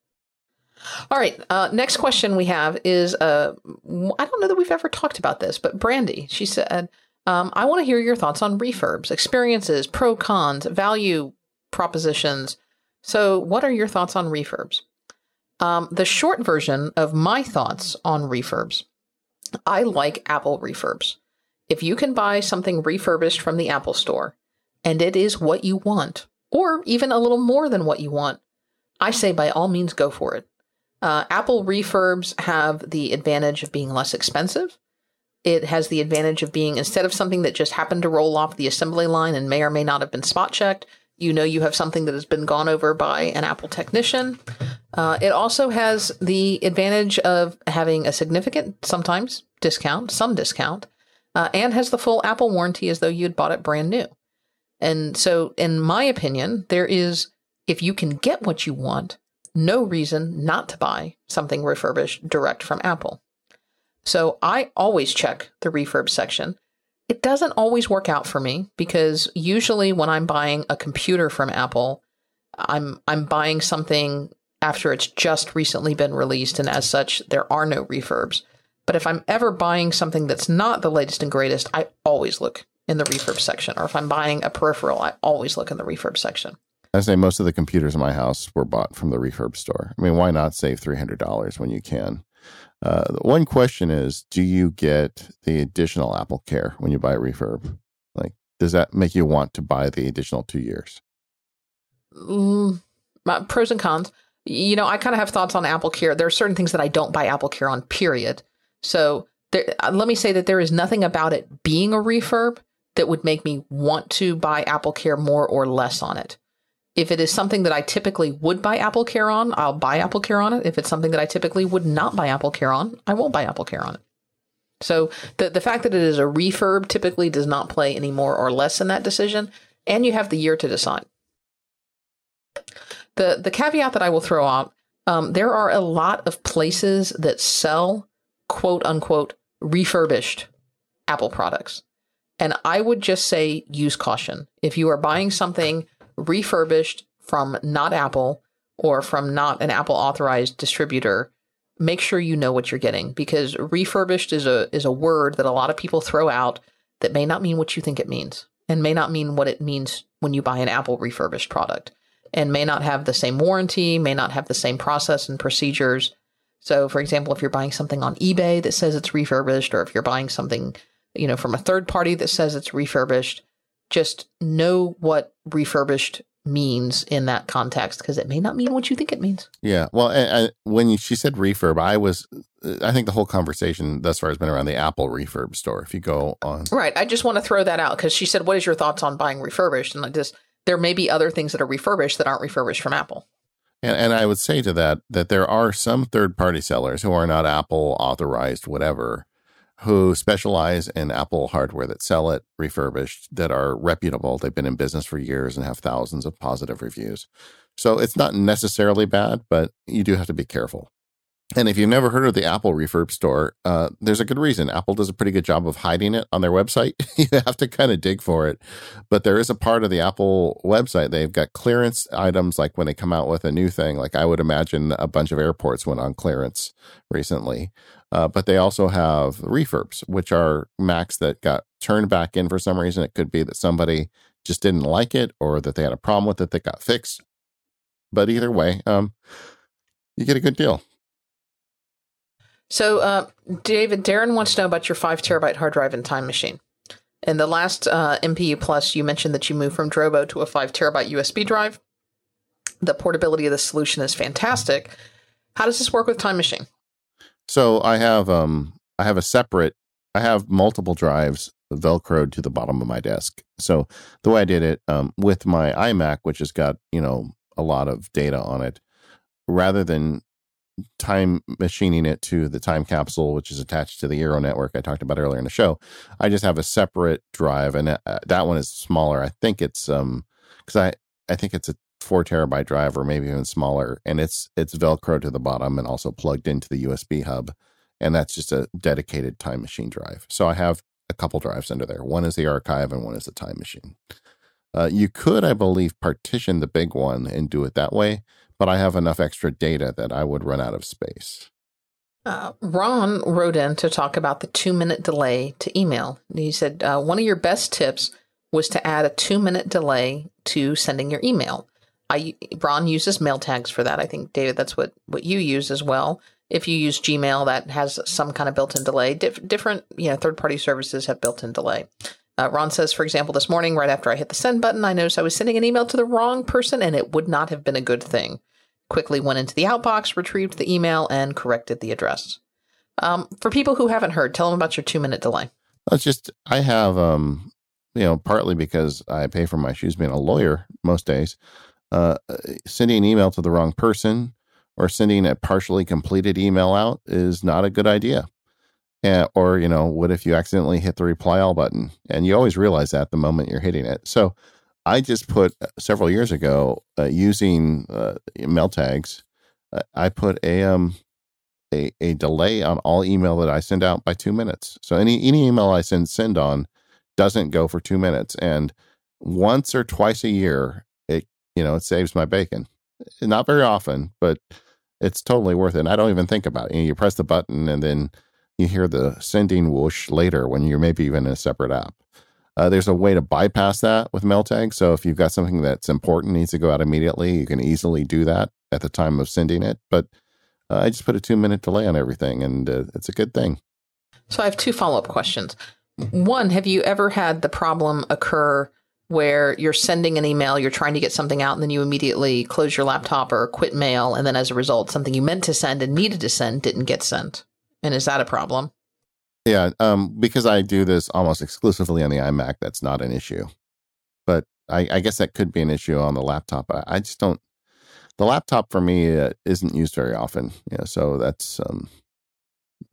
All right, uh, next question we have is uh, I don't know that we've ever talked about this, but Brandy, she said, um, I want to hear your thoughts on refurbs, experiences, pro cons, value propositions. So, what are your thoughts on refurbs? Um, the short version of my thoughts on refurbs I like Apple refurbs. If you can buy something refurbished from the Apple Store and it is what you want, or even a little more than what you want, I say by all means go for it. Uh, Apple refurbs have the advantage of being less expensive. It has the advantage of being, instead of something that just happened to roll off the assembly line and may or may not have been spot checked, you know you have something that has been gone over by an Apple technician. Uh, it also has the advantage of having a significant, sometimes discount, some discount, uh, and has the full Apple warranty as though you had bought it brand new. And so, in my opinion, there is, if you can get what you want, no reason not to buy something refurbished direct from Apple. So I always check the refurb section It doesn't always work out for me because usually when I'm buying a computer from Apple, I'm I'm buying something after it's just recently been released and as such there are no refurbs. But if I'm ever buying something that's not the latest and greatest, I always look in the refurb section. Or if I'm buying a peripheral, I always look in the refurb section. I say most of the computers in my house were bought from the refurb store. I mean, why not save three hundred dollars when you can? Uh, one question is, do you get the additional Apple Care when you buy a refurb? Like, does that make you want to buy the additional two years? Mm, pros and cons. You know, I kind of have thoughts on Apple Care. There are certain things that I don't buy Apple Care on. Period. So there, uh, let me say that there is nothing about it being a refurb that would make me want to buy Apple Care more or less on it. If it is something that I typically would buy Apple Care on, I'll buy Apple Care on it. If it's something that I typically would not buy Apple Care on, I won't buy Apple Care on it. So the the fact that it is a refurb typically does not play any more or less in that decision, and you have the year to decide. The the caveat that I will throw out, um, there are a lot of places that sell quote unquote refurbished Apple products. And I would just say use caution. If you are buying something refurbished from not Apple or from not an Apple authorized distributor, make sure you know what you're getting because refurbished is a is a word that a lot of people throw out that may not mean what you think it means and may not mean what it means when you buy an Apple refurbished product and may not have the same warranty, may not have the same process and procedures. So for example, if you're buying something on eBay that says it's refurbished or if you're buying something, you know, from a third party that says it's refurbished, just know what refurbished means in that context because it may not mean what you think it means. Yeah. Well, I, I, when she said refurb, I was, uh, I think the whole conversation thus far has been around the Apple refurb store. If you go on. Right. I just want to throw that out because she said, What is your thoughts on buying refurbished? And I just, there may be other things that are refurbished that aren't refurbished from Apple. And, and I would say to that that there are some third party sellers who are not Apple authorized, whatever, who specialize in Apple hardware that sell it refurbished that are reputable. They've been in business for years and have thousands of positive reviews. So it's not necessarily bad, but you do have to be careful. And if you've never heard of the Apple Refurb Store, uh, there's a good reason. Apple does a pretty good job of hiding it on their website. you have to kind of dig for it. But there is a part of the Apple website. They've got clearance items like when they come out with a new thing. Like I would imagine a bunch of airports went on clearance recently. Uh, but they also have refurbs, which are Macs that got turned back in for some reason. It could be that somebody just didn't like it or that they had a problem with it that got fixed. But either way, um, you get a good deal. So, uh, David, Darren wants to know about your five terabyte hard drive and time machine. In the last uh, MPU Plus, you mentioned that you moved from Drobo to a five terabyte USB drive. The portability of the solution is fantastic. How does this work with Time Machine? So I have um I have a separate I have multiple drives velcroed to the bottom of my desk. So the way I did it um, with my iMac, which has got you know a lot of data on it, rather than time machining it to the time capsule, which is attached to the Eero network I talked about earlier in the show. I just have a separate drive, and uh, that one is smaller. I think it's um because I I think it's a four terabyte drive or maybe even smaller, and it's it's Velcro to the bottom and also plugged into the USB hub, and that's just a dedicated time machine drive. So I have a couple drives under there. One is the archive, and one is the time machine. Uh, you could, I believe, partition the big one and do it that way, but I have enough extra data that I would run out of space. Uh, Ron wrote in to talk about the two minute delay to email. He said uh, one of your best tips was to add a two minute delay to sending your email. I Ron uses MailTags for that. I think David, that's what what you use as well. If you use Gmail, that has some kind of built-in delay. Dif- different, you know, third-party services have built-in delay. Uh, Ron says, for example, this morning, right after I hit the send button, I noticed I was sending an email to the wrong person, and it would not have been a good thing quickly went into the outbox, retrieved the email, and corrected the address. Um, for people who haven't heard, tell them about your two minute delay. It's just, I have, um, you know, partly because I pay for my shoes being a lawyer most days, uh, sending an email to the wrong person or sending a partially completed email out is not a good idea. And, or, you know, what if you accidentally hit the reply all button? And you always realize that the moment you're hitting it. So I just put uh, several years ago uh, using uh, MailTags. Uh, I put a um a, a delay on all email that I send out by two minutes. So any any email I send send on doesn't go for two minutes. And once or twice a year, you know it saves my bacon. Not very often, but it's totally worth it. And I don't even think about it. You, know, you press the button and then you hear the sending whoosh later when you're maybe even in a separate app. Uh, there's a way to bypass that with MailTag. So if you've got something that's important needs to go out immediately, you can easily do that at the time of sending it. But uh, I just put a two minute delay on everything, and uh, it's a good thing. So I have two follow up questions. One, have you ever had the problem occur where you're sending an email, you're trying to get something out, and then you immediately close your laptop or quit mail, and then as a result, something you meant to send and needed to send didn't get sent? And is that a problem? Yeah, um, because I do this almost exclusively on the iMac, that's not an issue. But I, I guess that could be an issue on the laptop. I, I just don't. The laptop for me uh, isn't used very often, yeah. So that's um,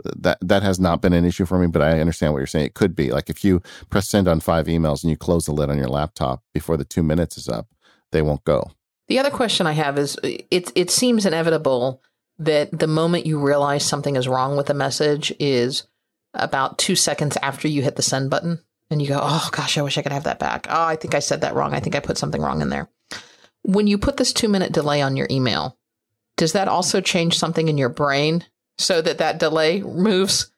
that that has not been an issue for me. But I understand what you're saying. It could be like if you press send on five emails and you close the lid on your laptop before the two minutes is up, they won't go. The other question I have is it it seems inevitable that the moment you realize something is wrong with a message is about two seconds after you hit the send button and you go, oh gosh, I wish I could have that back. Oh, I think I said that wrong. I think I put something wrong in there. When you put this two minute delay on your email, does that also change something in your brain so that that delay moves?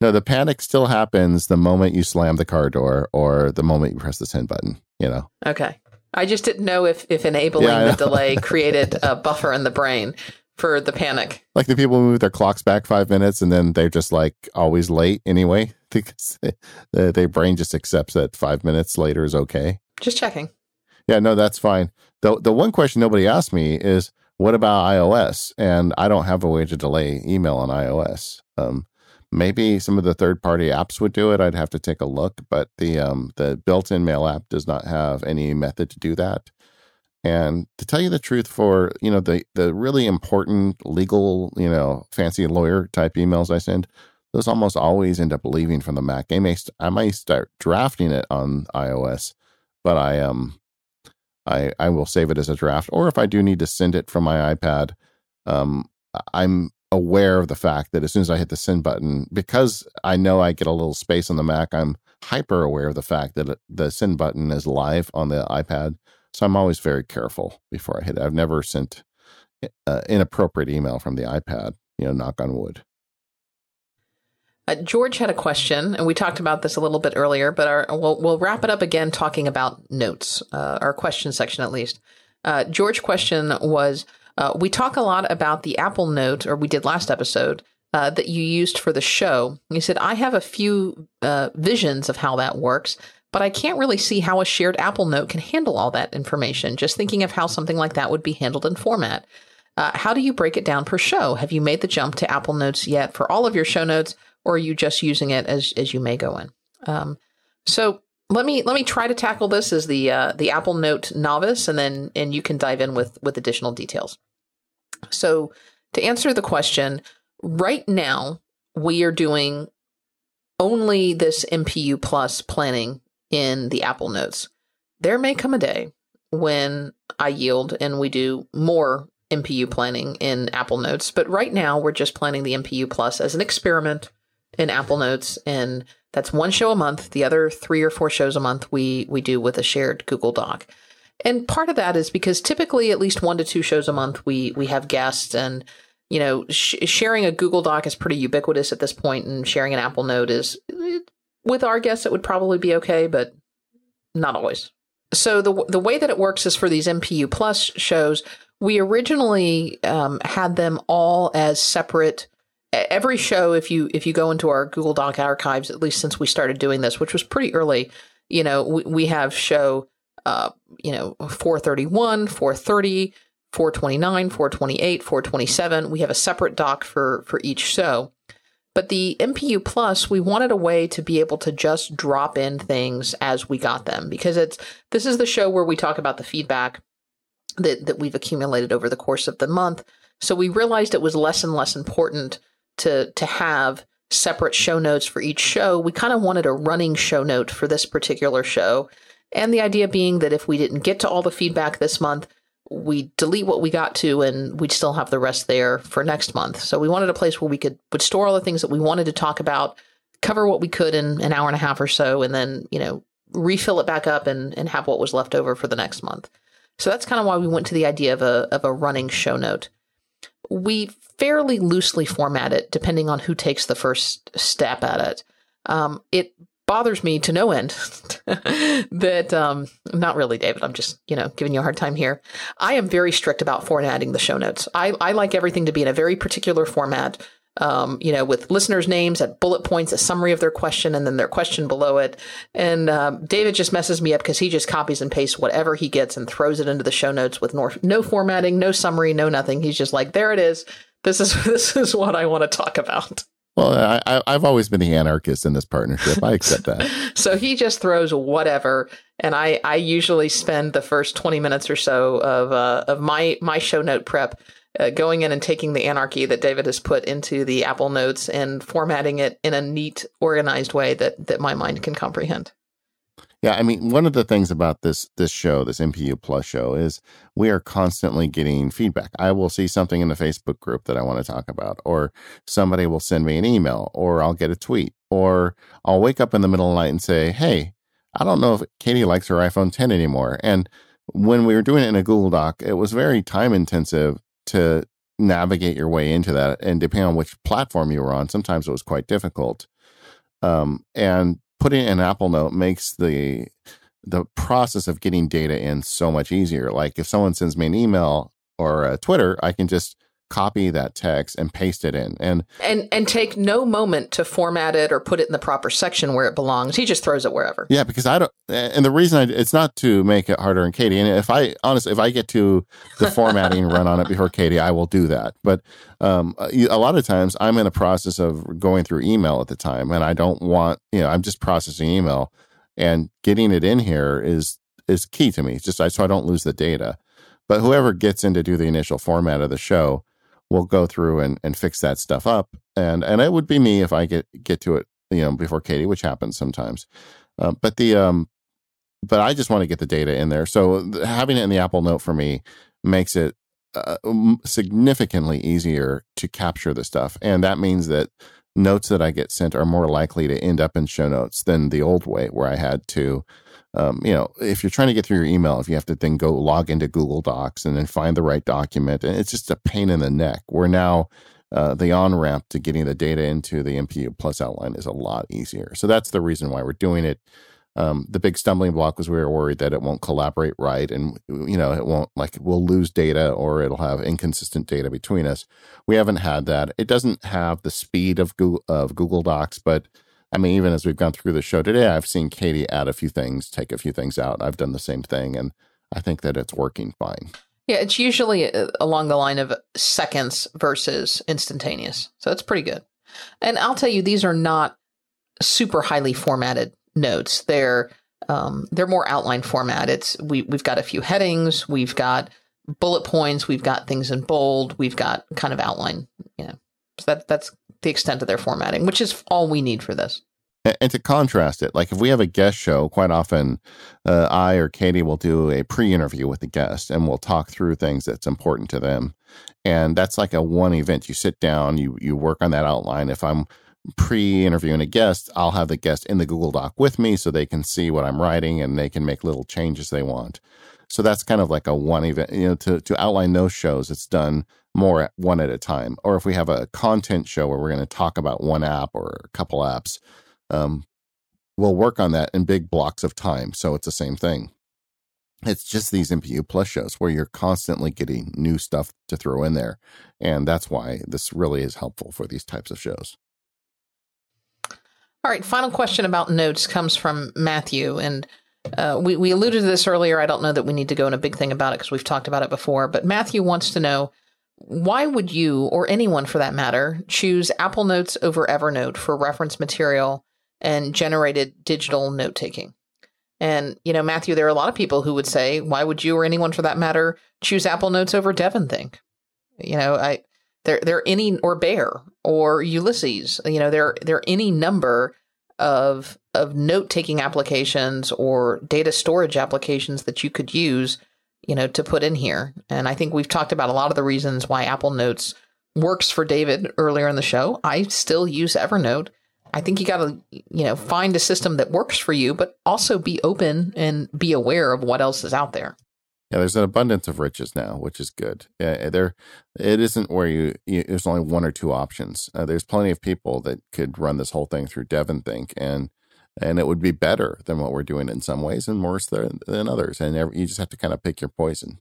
No, the panic still happens the moment you slam the car door or the moment you press the send button, you know? Okay. I just didn't know if, if enabling yeah, the delay created a buffer in the brain for the panic. Like the people move their clocks back five minutes and then they're just like always late anyway because they, their brain just accepts that five minutes later is okay. Just checking. Yeah, no, that's fine. The the one question nobody asked me is what about iOS? And I don't have a way to delay email on iOS. Um, maybe some of the third party apps would do it. I'd have to take a look, but the um, the built in mail app does not have any method to do that. And to tell you the truth, for you know the the really important legal, you know, fancy lawyer type emails I send, those almost always end up leaving from the Mac. I may I might start drafting it on iOS, but I um I I will save it as a draft. Or if I do need to send it from my iPad, um I'm aware of the fact that as soon as I hit the send button, because I know I get a little space on the Mac, I'm hyper aware of the fact that the send button is live on the iPad. So I'm always very careful before I hit it. I've never sent uh, inappropriate email from the iPad, you know, knock on wood. Uh, George had a question, and we talked about this a little bit earlier, but our, we'll, we'll wrap it up again talking about notes, uh, our question section at least. Uh, George's question was uh, We talk a lot about the Apple Note, or we did last episode, uh, that you used for the show. He said, I have a few uh, visions of how that works but I can't really see how a shared Apple Note can handle all that information. Just thinking of how something like that would be handled in format. Uh, how do you break it down per show? Have you made the jump to Apple Notes yet for all of your show notes, or are you just using it as as you may go in? Um, so let me let me try to tackle this as the uh, the Apple Note novice, and then and you can dive in with with additional details. So to answer the question, right now we are doing only this MPU Plus planning in the Apple Notes. There may come a day when I yield and we do more MPU planning in Apple Notes, but right now we're just planning the MPU Plus as an experiment in Apple Notes, and that's one show a month. The other three or four shows a month we we do with a shared Google Doc. And part of that is because typically at least one to two shows a month we we have guests and you know sh- sharing a Google Doc is pretty ubiquitous at this point and sharing an Apple Note is with our guests, it would probably be okay, but not always. So the the way that it works is for these MPU Plus shows, we originally um, had them all as separate. Every show, if you if you go into our Google Doc archives, at least since we started doing this, which was pretty early, you know, we, we have show, uh, you know, 431, 430, 429, 428, 427. We have a separate doc for for each show. But the MPU Plus, we wanted a way to be able to just drop in things as we got them because it's this is the show where we talk about the feedback that, that we've accumulated over the course of the month. So we realized it was less and less important to to have separate show notes for each show. We kind of wanted a running show note for this particular show. And the idea being that if we didn't get to all the feedback this month, we delete what we got to and we'd still have the rest there for next month. So we wanted a place where we could would store all the things that we wanted to talk about, cover what we could in an hour and a half or so, and then you know refill it back up and and have what was left over for the next month. So that's kind of why we went to the idea of a of a running show note. We fairly loosely format it depending on who takes the first step at it. Um, it bothers me to no end that um, not really david i'm just you know giving you a hard time here. I am very strict about formatting the show notes. I, I like everything to be in a very particular format um, you know, with listeners' names at bullet points, a summary of their question, and then their question below it. And um, David just messes me up because he just copies and pastes whatever he gets and throws it into the show notes with no, no formatting, no summary, no nothing. He's just like, there it is. This is this is what I want to talk about. Well, I, have always been the anarchist in this partnership. I accept that. so he just throws whatever, and I, I usually spend the first twenty minutes or so of uh, of my my show note prep uh, going in and taking the anarchy that David has put into the Apple Notes and formatting it in a neat, organized way that that my mind can comprehend. Yeah, I mean, one of the things about this this show, this MPU Plus show, is we are constantly getting feedback. I will see something in the Facebook group that I want to talk about, or somebody will send me an email, or I'll get a tweet, or I'll wake up in the middle of the night and say, "Hey, I don't know if Katie likes her iPhone 10 anymore." And when we were doing it in a Google Doc, it was very time intensive to navigate your way into that. And depending on which platform you were on, sometimes it was quite difficult. Um, and putting an Apple Note makes the the process of getting data in so much easier. Like if someone sends me an email or a Twitter, I can just copy that text and paste it in. And and and take no moment to format it or put it in the proper section where it belongs. He just throws it wherever. Yeah because i don't and the reason I, it's not to make it harder on katie. And if i honestly if i get to the formatting run on it before katie i will do that. But um, a lot of times i'm in the process of going through email at the time and i don't want you know i'm just processing email and getting it in here is is key to me. It's just so i don't lose the data. But whoever gets in to do the initial format of the show we'll go through and, and fix that stuff up. And and it would be me if I get get to it, you know, before Katie, which happens sometimes. Uh, but the um, but I just want to get the data in there. So having it in the Apple Note for me makes it uh, significantly easier to capture the stuff, and that means that notes that I get sent are more likely to end up in show notes than the old way, where I had to um, you know, if you're trying to get through your email, if you have to then go log into Google Docs and then find the right document, and it's just a pain in the neck. We're now uh, the on ramp to getting the data into the MPU Plus outline is a lot easier. So that's the reason why we're doing it. Um, the big stumbling block was we were worried that it won't collaborate right, and you know it won't like we'll lose data or it'll have inconsistent data between us. We haven't had that. It doesn't have the speed of Google of Google Docs, but I mean, even as we've gone through the show today, I've seen Katie add a few things, take a few things out. I've done the same thing, and I think that it's working fine. Yeah, it's usually uh, along the line of seconds versus instantaneous. So it's pretty good. And I'll tell you, these are not super highly formatted notes. They're um, they're more outline format. It's we we've got a few headings, we've got bullet points, we've got things in bold, we've got kind of outline. You know, so that that's the extent of their formatting, which is all we need for this. And to contrast it, like if we have a guest show, quite often uh, I or Katie will do a pre interview with the guest and we'll talk through things that's important to them. And that's like a one event. You sit down, you, you work on that outline. If I'm pre interviewing a guest, I'll have the guest in the Google Doc with me so they can see what I'm writing and they can make little changes they want. So that's kind of like a one event. You know, to, to outline those shows, it's done more at one at a time. Or if we have a content show where we're going to talk about one app or a couple apps, um, we'll work on that in big blocks of time. So it's the same thing. It's just these MPU Plus shows where you're constantly getting new stuff to throw in there. And that's why this really is helpful for these types of shows. All right, final question about notes comes from Matthew. And uh, we, we alluded to this earlier. I don't know that we need to go in a big thing about it because we've talked about it before. But Matthew wants to know why would you, or anyone for that matter, choose Apple Notes over Evernote for reference material and generated digital note taking? And, you know, Matthew, there are a lot of people who would say, why would you or anyone for that matter choose Apple Notes over DEVONthink? You know, I there there are any or Bear or Ulysses. You know, there there are any number of of note taking applications or data storage applications that you could use you know, to put in here. And I think we've talked about a lot of the reasons why Apple Notes works for David earlier in the show. I still use Evernote I think you got to, you know, find a system that works for you, but also be open and be aware of what else is out there. Yeah, there's an abundance of riches now, which is good. Yeah, there, it isn't where you, you there's only one or two options. Uh, there's plenty of people that could run this whole thing through DEVONthink, and and it would be better than what we're doing in some ways, and worse than, than others. And every, you just have to kind of pick your poison.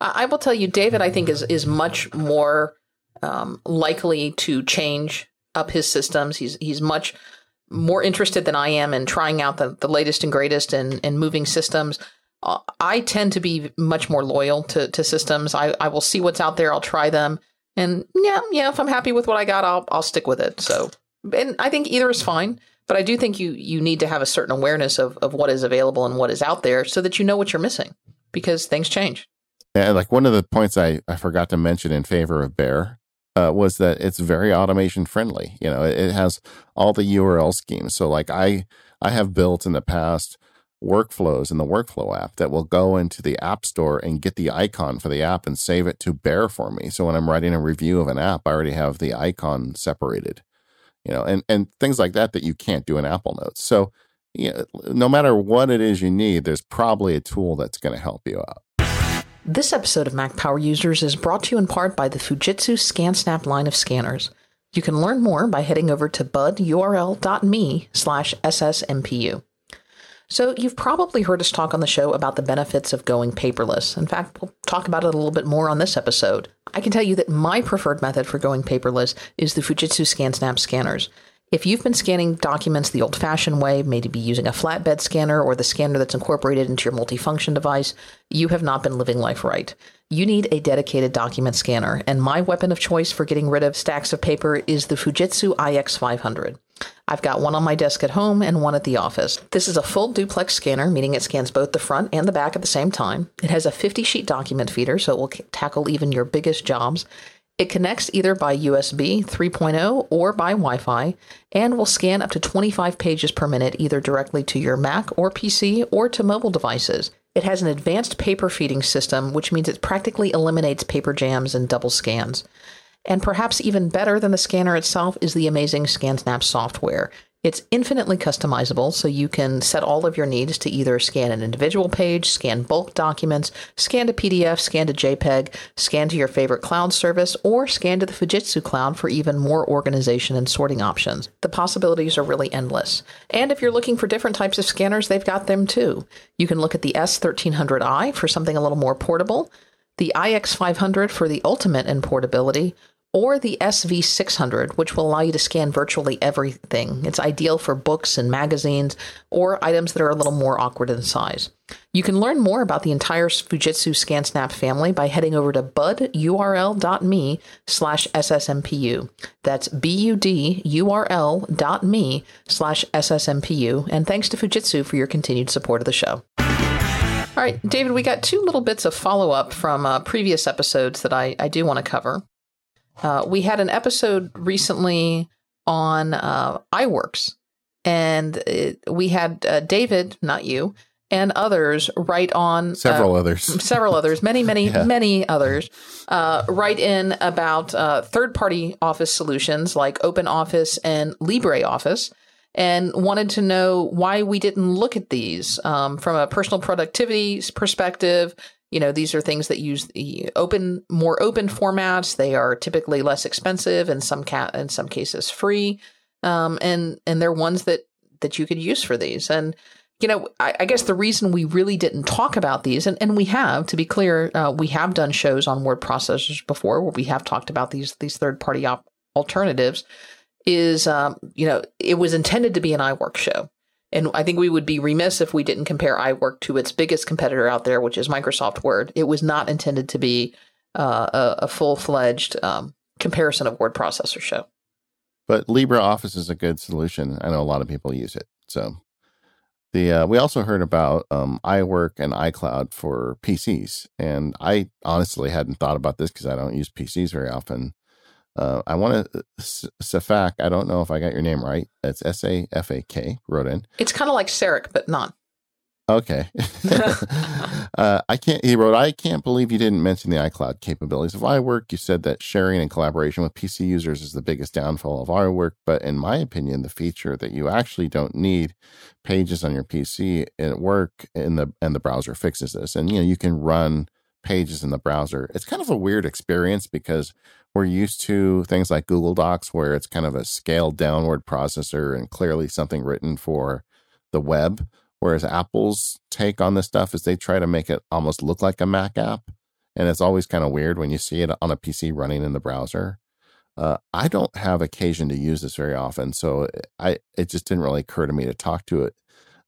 I will tell you, David. I think is is much more um, likely to change up his systems. He's he's much more interested than I am in trying out the, the latest and greatest and, and moving systems. I tend to be much more loyal to, to systems. I, I will see what's out there. I'll try them. And yeah, yeah, if I'm happy with what I got, I'll, I'll stick with it. So, and I think either is fine, but I do think you, you need to have a certain awareness of, of what is available and what is out there so that you know what you're missing because things change. Yeah, like one of the points I, I forgot to mention in favor of Bear uh, was that it's very automation friendly. You know, it, it has all the URL schemes. So like I I have built in the past workflows in the workflow app that will go into the app store and get the icon for the app and save it to bear for me. So when I'm writing a review of an app, I already have the icon separated, you know, and, and things like that that you can't do in Apple Notes. So, you know, no matter what it is you need, there's probably a tool that's going to help you out. This episode of Mac Power Users is brought to you in part by the Fujitsu ScanSnap line of scanners. You can learn more by heading over to budurl.me slash ssmpu. So, you've probably heard us talk on the show about the benefits of going paperless. In fact, we'll talk about it a little bit more on this episode. I can tell you that my preferred method for going paperless is the Fujitsu ScanSnap scanners. If you've been scanning documents the old fashioned way, maybe using a flatbed scanner or the scanner that's incorporated into your multifunction device, you have not been living life right. You need a dedicated document scanner, and my weapon of choice for getting rid of stacks of paper is the Fujitsu IX500. I've got one on my desk at home and one at the office. This is a full duplex scanner, meaning it scans both the front and the back at the same time. It has a 50 sheet document feeder, so it will tackle even your biggest jobs. It connects either by USB 3.0 or by Wi Fi and will scan up to 25 pages per minute either directly to your Mac or PC or to mobile devices. It has an advanced paper feeding system, which means it practically eliminates paper jams and double scans. And perhaps even better than the scanner itself is the amazing ScanSnap software. It's infinitely customizable, so you can set all of your needs to either scan an individual page, scan bulk documents, scan to PDF, scan to JPEG, scan to your favorite cloud service, or scan to the Fujitsu cloud for even more organization and sorting options. The possibilities are really endless. And if you're looking for different types of scanners, they've got them too. You can look at the S1300i for something a little more portable, the IX500 for the ultimate in portability, or the SV600, which will allow you to scan virtually everything. It's ideal for books and magazines or items that are a little more awkward in size. You can learn more about the entire Fujitsu ScanSnap family by heading over to budurl.me slash ssmpu. That's B-U-D-U-R-L dot me slash ssmpu. And thanks to Fujitsu for your continued support of the show. All right, David, we got two little bits of follow up from uh, previous episodes that I, I do want to cover. Uh, we had an episode recently on uh, iWorks, and it, we had uh, David, not you, and others write on several others, several others, many, many, yeah. many others uh, write in about uh, third-party Office solutions like OpenOffice and LibreOffice. And wanted to know why we didn't look at these um, from a personal productivity perspective, you know, these are things that use the open, more open formats. They are typically less expensive, and some ca- in some cases free, um, and and they're ones that that you could use for these. And you know, I, I, guess the reason we really didn't talk about these, and, and we have, to be clear, uh, we have done shows on word processors before where we have talked about these these third party op- alternatives. Is um, you know, it was intended to be an iWork show. And I think we would be remiss if we didn't compare iWork to its biggest competitor out there, which is Microsoft Word. It was not intended to be uh, a, a full fledged um, comparison of word processor show. But LibreOffice is a good solution. I know a lot of people use it. So the uh, we also heard about um, iWork and iCloud for PCs, and I honestly hadn't thought about this because I don't use PCs very often. Uh, I want to, Safak, I don't know if I got your name right. It's S A F A K, wrote in. It's kind of like Sarek, but not. Okay. uh, I can't, he wrote, I can't believe you didn't mention the iCloud capabilities of iWork. You said that sharing and collaboration with PC users is the biggest downfall of iWork. But in my opinion, the feature that you actually don't need pages on your PC at work in the, and the browser fixes this. And, you know, you can run pages in the browser. It's kind of a weird experience because we're used to things like Google Docs where it's kind of a scaled downward processor and clearly something written for the web Whereas Apple's take on this stuff is they try to make it almost look like a Mac app. And it's always kind of weird when you see it on a PC running in the browser. Uh, I don't have occasion to use this very often, so I it just didn't really occur to me to talk to it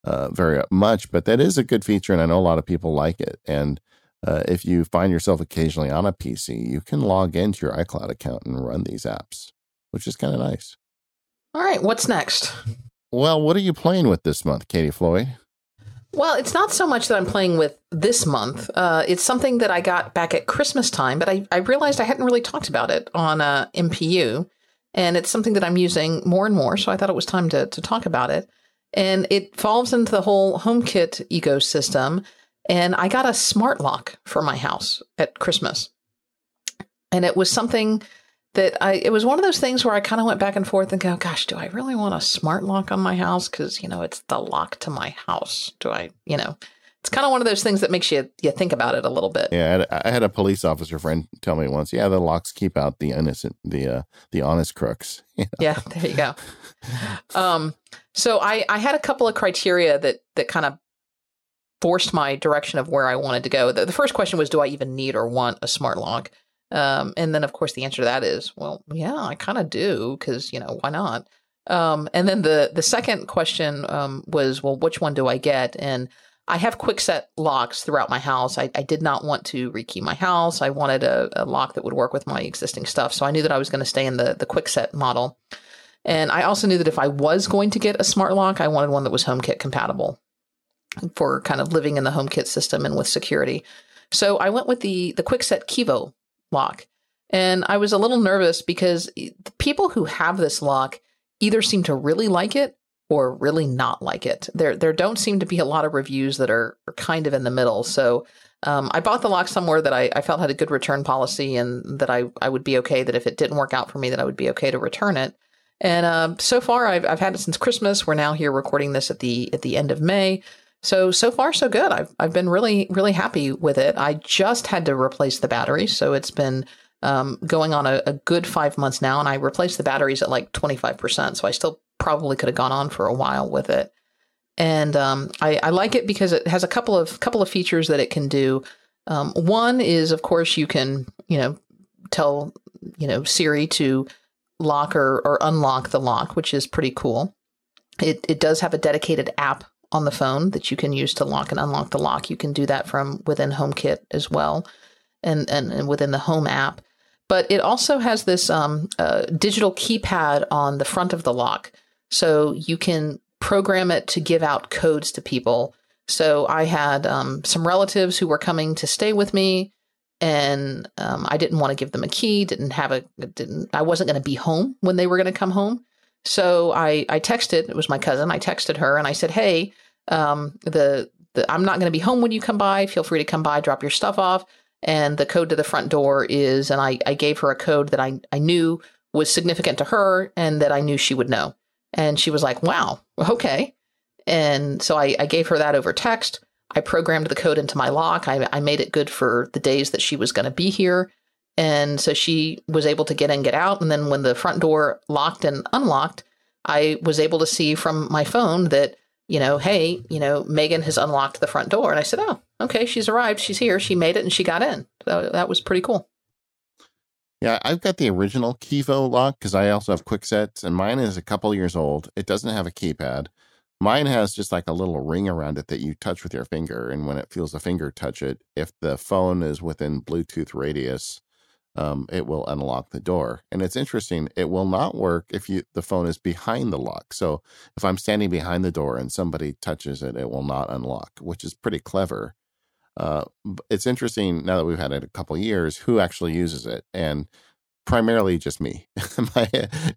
uh, very much. But that is a good feature, and I know a lot of people like it. And uh, if you find yourself occasionally on a PC, you can log into your iCloud account and run these apps, which is kind of nice. All right, what's next? Well, what are you playing with this month, Katie Floyd? Well, it's not so much that I'm playing with this month. Uh, it's something that I got back at Christmas time, but I, I realized I hadn't really talked about it on uh, MPU. And it's something that I'm using more and more. So I thought it was time to, to talk about it. And it falls into the whole HomeKit ecosystem. And I got a smart lock for my house at Christmas. And it was something that I it was one of those things where I kind of went back and forth and go, gosh, do I really want a smart lock on my house? Because you know it's the lock to my house. Do I, you know, it's kind of one of those things that makes you you think about it a little bit. Yeah, I had, I had a police officer friend tell me once, yeah, the locks keep out the innocent, the uh, the honest crooks. You know? Yeah, there you go. um, so I I had a couple of criteria that that kind of forced my direction of where I wanted to go. The, the first question was, do I even need or want a smart lock? Um, and then, of course, the answer to that is, well, yeah, I kind of do because you know why not? Um, and then the the second question um, was, well, which one do I get? And I have Kwikset locks throughout my house. I, I did not want to rekey my house. I wanted a, a, lock that would work with my existing stuff. So I knew that I was going to stay in the the Kwikset model. And I also knew that if I was going to get a smart lock, I wanted one that was HomeKit compatible for kind of living in the HomeKit system and with security. So I went with the the Kwikset Kevo lock. And I was a little nervous because the people who have this lock either seem to really like it or really not like it. There there don't seem to be a lot of reviews that are, are kind of in the middle. So um, I bought the lock somewhere that I, I, felt had a good return policy and that I, I would be okay, that if it didn't work out for me, that I would be okay to return it. And uh, so far, I've, I've had it since Christmas. We're now here recording this at the at the end of May. So so far so good. I've I've been really really happy with it. I just had to replace the battery, so it's been um, going on a, a, good five months now, and I replaced the batteries at like twenty five percent. So I still probably could have gone on for a while with it. And um, I, I, like it because it has a couple of couple of features that it can do. Um, one is, of course, you can you know tell you know Siri to lock or, or unlock the lock, which is pretty cool. It it does have a dedicated app on the phone that you can use to lock and unlock the lock. You can do that from within HomeKit as well, and and, and within the Home app. But it also has this um, uh, digital keypad on the front of the lock, so you can program it to give out codes to people. So I had um, some relatives who were coming to stay with me, and um, I didn't want to give them a key. Didn't have a didn't. I wasn't going to be home when they were going to come home. So I, I texted, it was my cousin. I texted her and I said, Hey, um, the, the, I'm not going to be home when you come by. Feel free to come by, drop your stuff off. And the code to the front door is, and I, I gave her a code that I, I knew was significant to her and that I knew she would know. And she was like, wow, okay. And so I, I gave her that over text. I programmed the code into my lock. I, I made it good for the days that she was going to be here. And so she was able to get in, get out. And then when the front door locked and unlocked, I was able to see from my phone that, you know, hey, you know, Megan has unlocked the front door. And I said, oh, okay, she's arrived. She's here. She made it and she got in. So that was pretty cool. Yeah, I've got the original Kevo lock because I also have Kwiksets, and mine is a couple years old. It doesn't have a keypad. Mine has just like a little ring around it that you touch with your finger, and when it feels a finger touch it, if the phone is within Bluetooth radius, um, it will unlock the door. And it's interesting; it will not work if you the phone is behind the lock. So if I'm standing behind the door and somebody touches it, it will not unlock, which is pretty clever. Uh, it's interesting now that we've had it a couple years who actually uses it, and primarily just me. My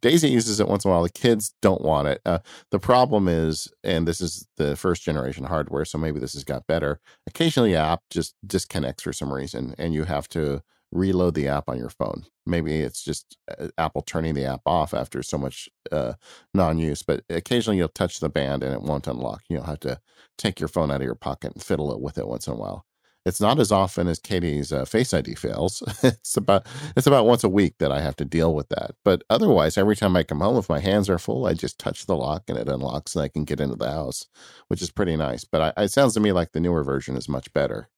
Daisy uses it once in a while. The kids don't want it. Uh, the problem is, and this is the first generation hardware, so maybe this has got better. Occasionally, app just disconnects for some reason, and you have to reload the app on your phone. Maybe it's just uh, Apple turning the app off after so much uh, non-use. But occasionally, you'll touch the band and it won't unlock. You'll have to take your phone out of your pocket and fiddle it with it once in a while. It's not as often as Katie's uh, Face ID fails. it's about it's about once a week that I have to deal with that. But otherwise, every time I come home, if my hands are full, I just touch the lock and it unlocks, and I can get into the house, which is pretty nice. But I, it sounds to me like the newer version is much better.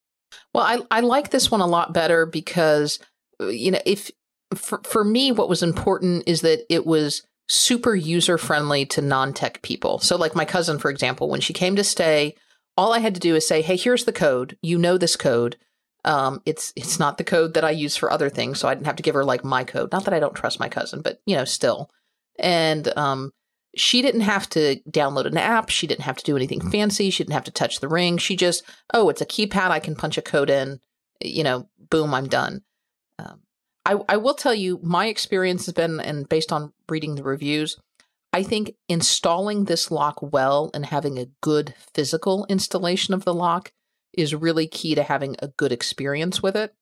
Well, I I like this one a lot better because uh, you know if for for me, what was important is that it was super user friendly to non tech people. So, like my cousin, for example, when she came to stay all I had to do is say, "Hey, here's the code. You know this code. Um, it's it's not the code that I use for other things, so I didn't have to give her like my code. Not that I don't trust my cousin, but you know, still. And um, she didn't have to download an app. She didn't have to do anything fancy. She didn't have to touch the ring. She just, oh, it's a keypad. I can punch a code in. You know, boom, I'm done. Um, I, I will tell you, my experience has been, and based on reading the reviews, I think installing this lock well and having a good physical installation of the lock is really key to having a good experience with it.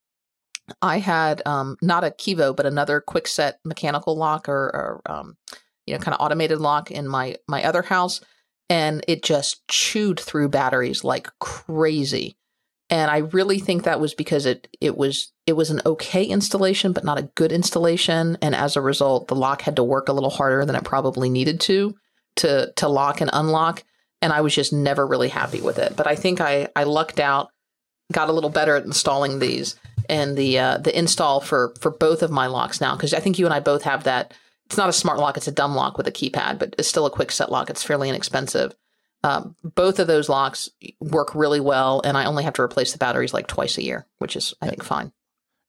I had um, not a Kevo, but another Kwikset mechanical lock or, or um, you know, kind of automated lock in my my other house, and it just chewed through batteries like crazy and I really think that was because it it was it was an okay installation, but not a good installation, and as a result, the lock had to work a little harder than it probably needed to to to lock and unlock, and I was just never really happy with it. But I think I I lucked out, got a little better at installing these, and the uh, the install for for both of my locks now because I think you and I both have that. It's not a smart lock; it's a dumb lock with a keypad, but it's still a Kwikset lock. It's fairly inexpensive um, both of those locks work really well, and I only have to replace the batteries like twice a year, which is, I think, fine.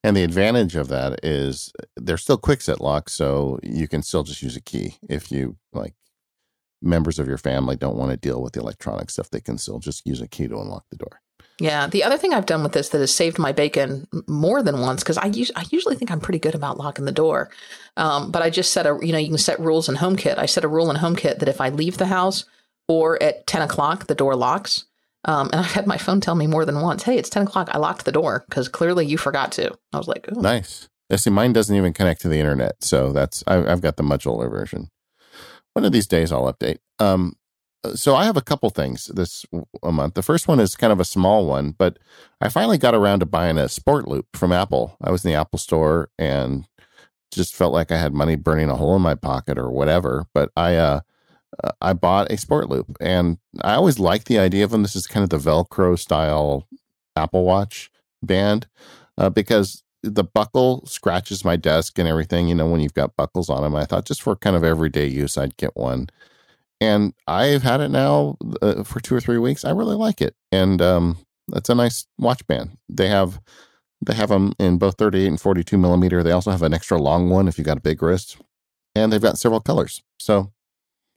And the advantage of that is they're still Kwikset locks, so you can still just use a key. If you like members of your family don't want to deal with the electronic stuff, they can still just use a key to unlock the door. Yeah, the other thing I've done with this that has saved my bacon more than once because I, us- I usually think I'm pretty good about locking the door, um, but I just set a you know you can set rules in HomeKit. I set a rule in HomeKit that if I leave the house or at 10 o'clock, the door locks. Um, and I've had my phone tell me more than once, hey, it's 10 o'clock. I locked the door because clearly you forgot to. I was like, Ooh. nice. Yeah, see, mine doesn't even connect to the internet. So that's, I, have got the much older version. One of these days I'll update. Um, so I have a couple things this month. The first one is kind of a small one, but I finally got around to buying a sport loop from Apple. I was in the Apple store and just felt like I had money burning a hole in my pocket or whatever. But I, uh, uh, I bought a sport loop and I always liked the idea of them. This is kind of the Velcro style Apple Watch band uh, because the buckle scratches my desk and everything, you know, when you've got buckles on them. I thought just for kind of everyday use, I'd get one. And I've had it now uh, for two or three weeks. I really like it. And um, it's a nice watch band. They have they have them in both 38 and 42 millimeter. They also have an extra long one if you got a big wrist. And they've got several colors. So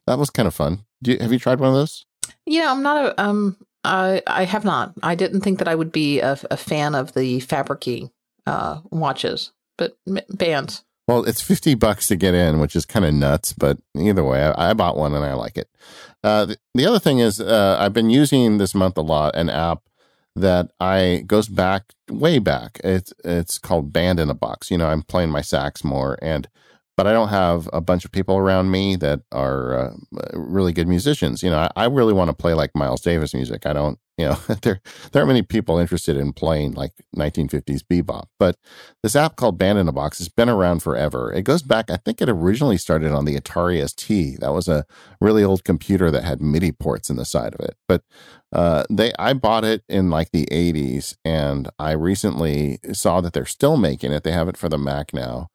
that was kind of fun. You, have you tried one of those? Yeah, I'm not a um. I I have not. I didn't think that I would be a, a fan of the fabricy uh, watches, but bands. Well, it's fifty bucks to get in, which is kind of nuts. But either way, I, I bought one and I like it. Uh, the, the, other thing is, uh, I've been using this month a lot an app that I goes back way back. It's it's called Band in a Box. You know, I'm playing my sax more, and but I don't have a bunch of people around me that are uh, really good musicians. You know, I, I really want to play like Miles Davis music. I don't, you know, there there aren't many people interested in playing like 1950s bebop. But this app called Band in a Box has been around forever. It goes back, I think it originally started on the Atari ST. That was a really old computer that had MIDI ports in the side of it. But uh, they, I bought it in like the 80s, and I recently saw that they're still making it. They have it for the Mac now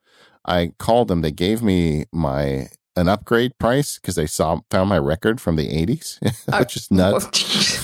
I called them. They gave me my an upgrade price because they saw found my record from the 80s, which is nuts.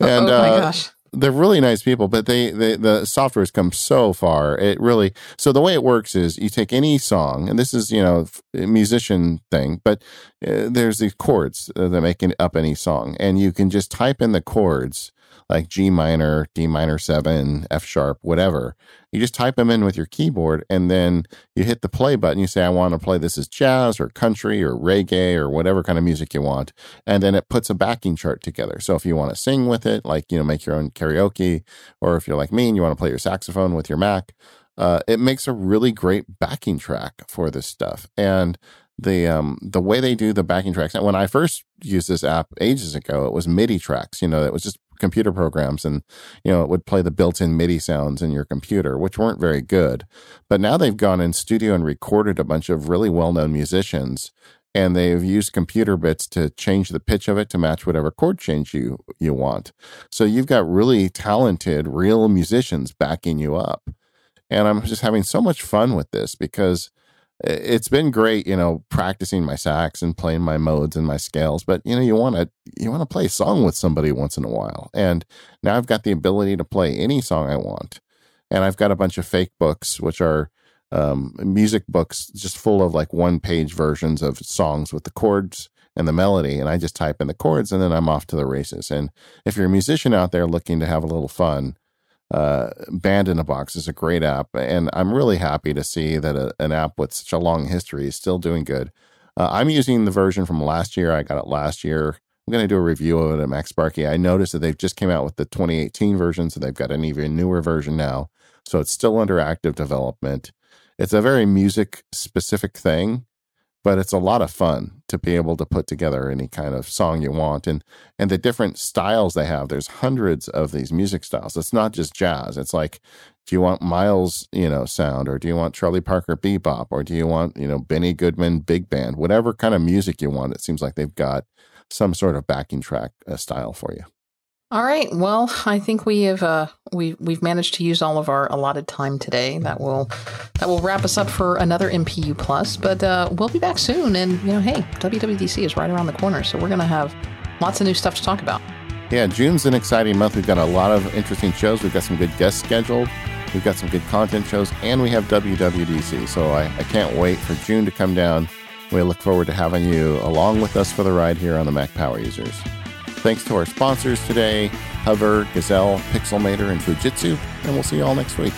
and oh, uh, they're really nice people, but they, they the software has come so far. It really so the way it works is you take any song, and this is you know a musician thing, but uh, there's these chords uh, that make up any song, and you can just type in the chords like G minor, D minor seven, F sharp, whatever. You just type them in with your keyboard and then you hit the play button. You say, I want to play this as jazz or country or reggae or whatever kind of music you want. And then it puts a backing chart together. So if you want to sing with it, like, you know, make your own karaoke, or if you're like me and you want to play your saxophone with your Mac, uh, it makes a really great backing track for this stuff. And the um the way they do the backing tracks. When I first used this app ages ago, it was MIDI tracks. You know, it was just computer programs, and you know, it would play the built-in MIDI sounds in your computer, which weren't very good. But now they've gone in studio and recorded a bunch of really well-known musicians. And they've used computer bits to change the pitch of it to match whatever chord change you you want. So you've got really talented, real musicians backing you up. And I'm just having so much fun with this because it's been great, you know, practicing my sax and playing my modes and my scales. But you know, you want to you want to play a song with somebody once in a while. And now I've got the ability to play any song I want. And I've got a bunch of fake books, which are um, music books, just full of like one page versions of songs with the chords and the melody. And I just type in the chords, and then I'm off to the races. And if you're a musician out there looking to have a little fun, uh, Band in a Box is a great app, and I'm really happy to see that a, an app with such a long history is still doing good. Uh, I'm using the version from last year. I got it last year. I'm going to do a review of it at MacSparky. I noticed that they've just came out with the 2018 version, so they've got an even newer version now. So it's still under active development. It's a very music specific thing, but it's a lot of fun to be able to put together any kind of song you want. And and the different styles they have there's hundreds of these music styles. It's not just jazz. It's like do you want miles you know sound or do you want charlie parker bebop or do you want you know benny goodman big band? Whatever kind of music you want it seems like they've got some sort of backing track uh, style for you all right. Well, I think we have uh, we we've managed to use all of our allotted time today. That will that will wrap us up for another MPU Plus. But uh, we'll be back soon. And you know, hey, WWDC is right around the corner, so we're gonna have lots of new stuff to talk about. Yeah, June's an exciting month. We've got a lot of interesting shows. We've got some good guests scheduled. We've got some good content shows, and we have WWDC. So I, I can't wait for June to come down. We look forward to having you along with us for the ride here on the Mac Power Users. Thanks to our sponsors today Hover, Gazelle, Pixelmator, and Fujitsu, and we'll see you all next week.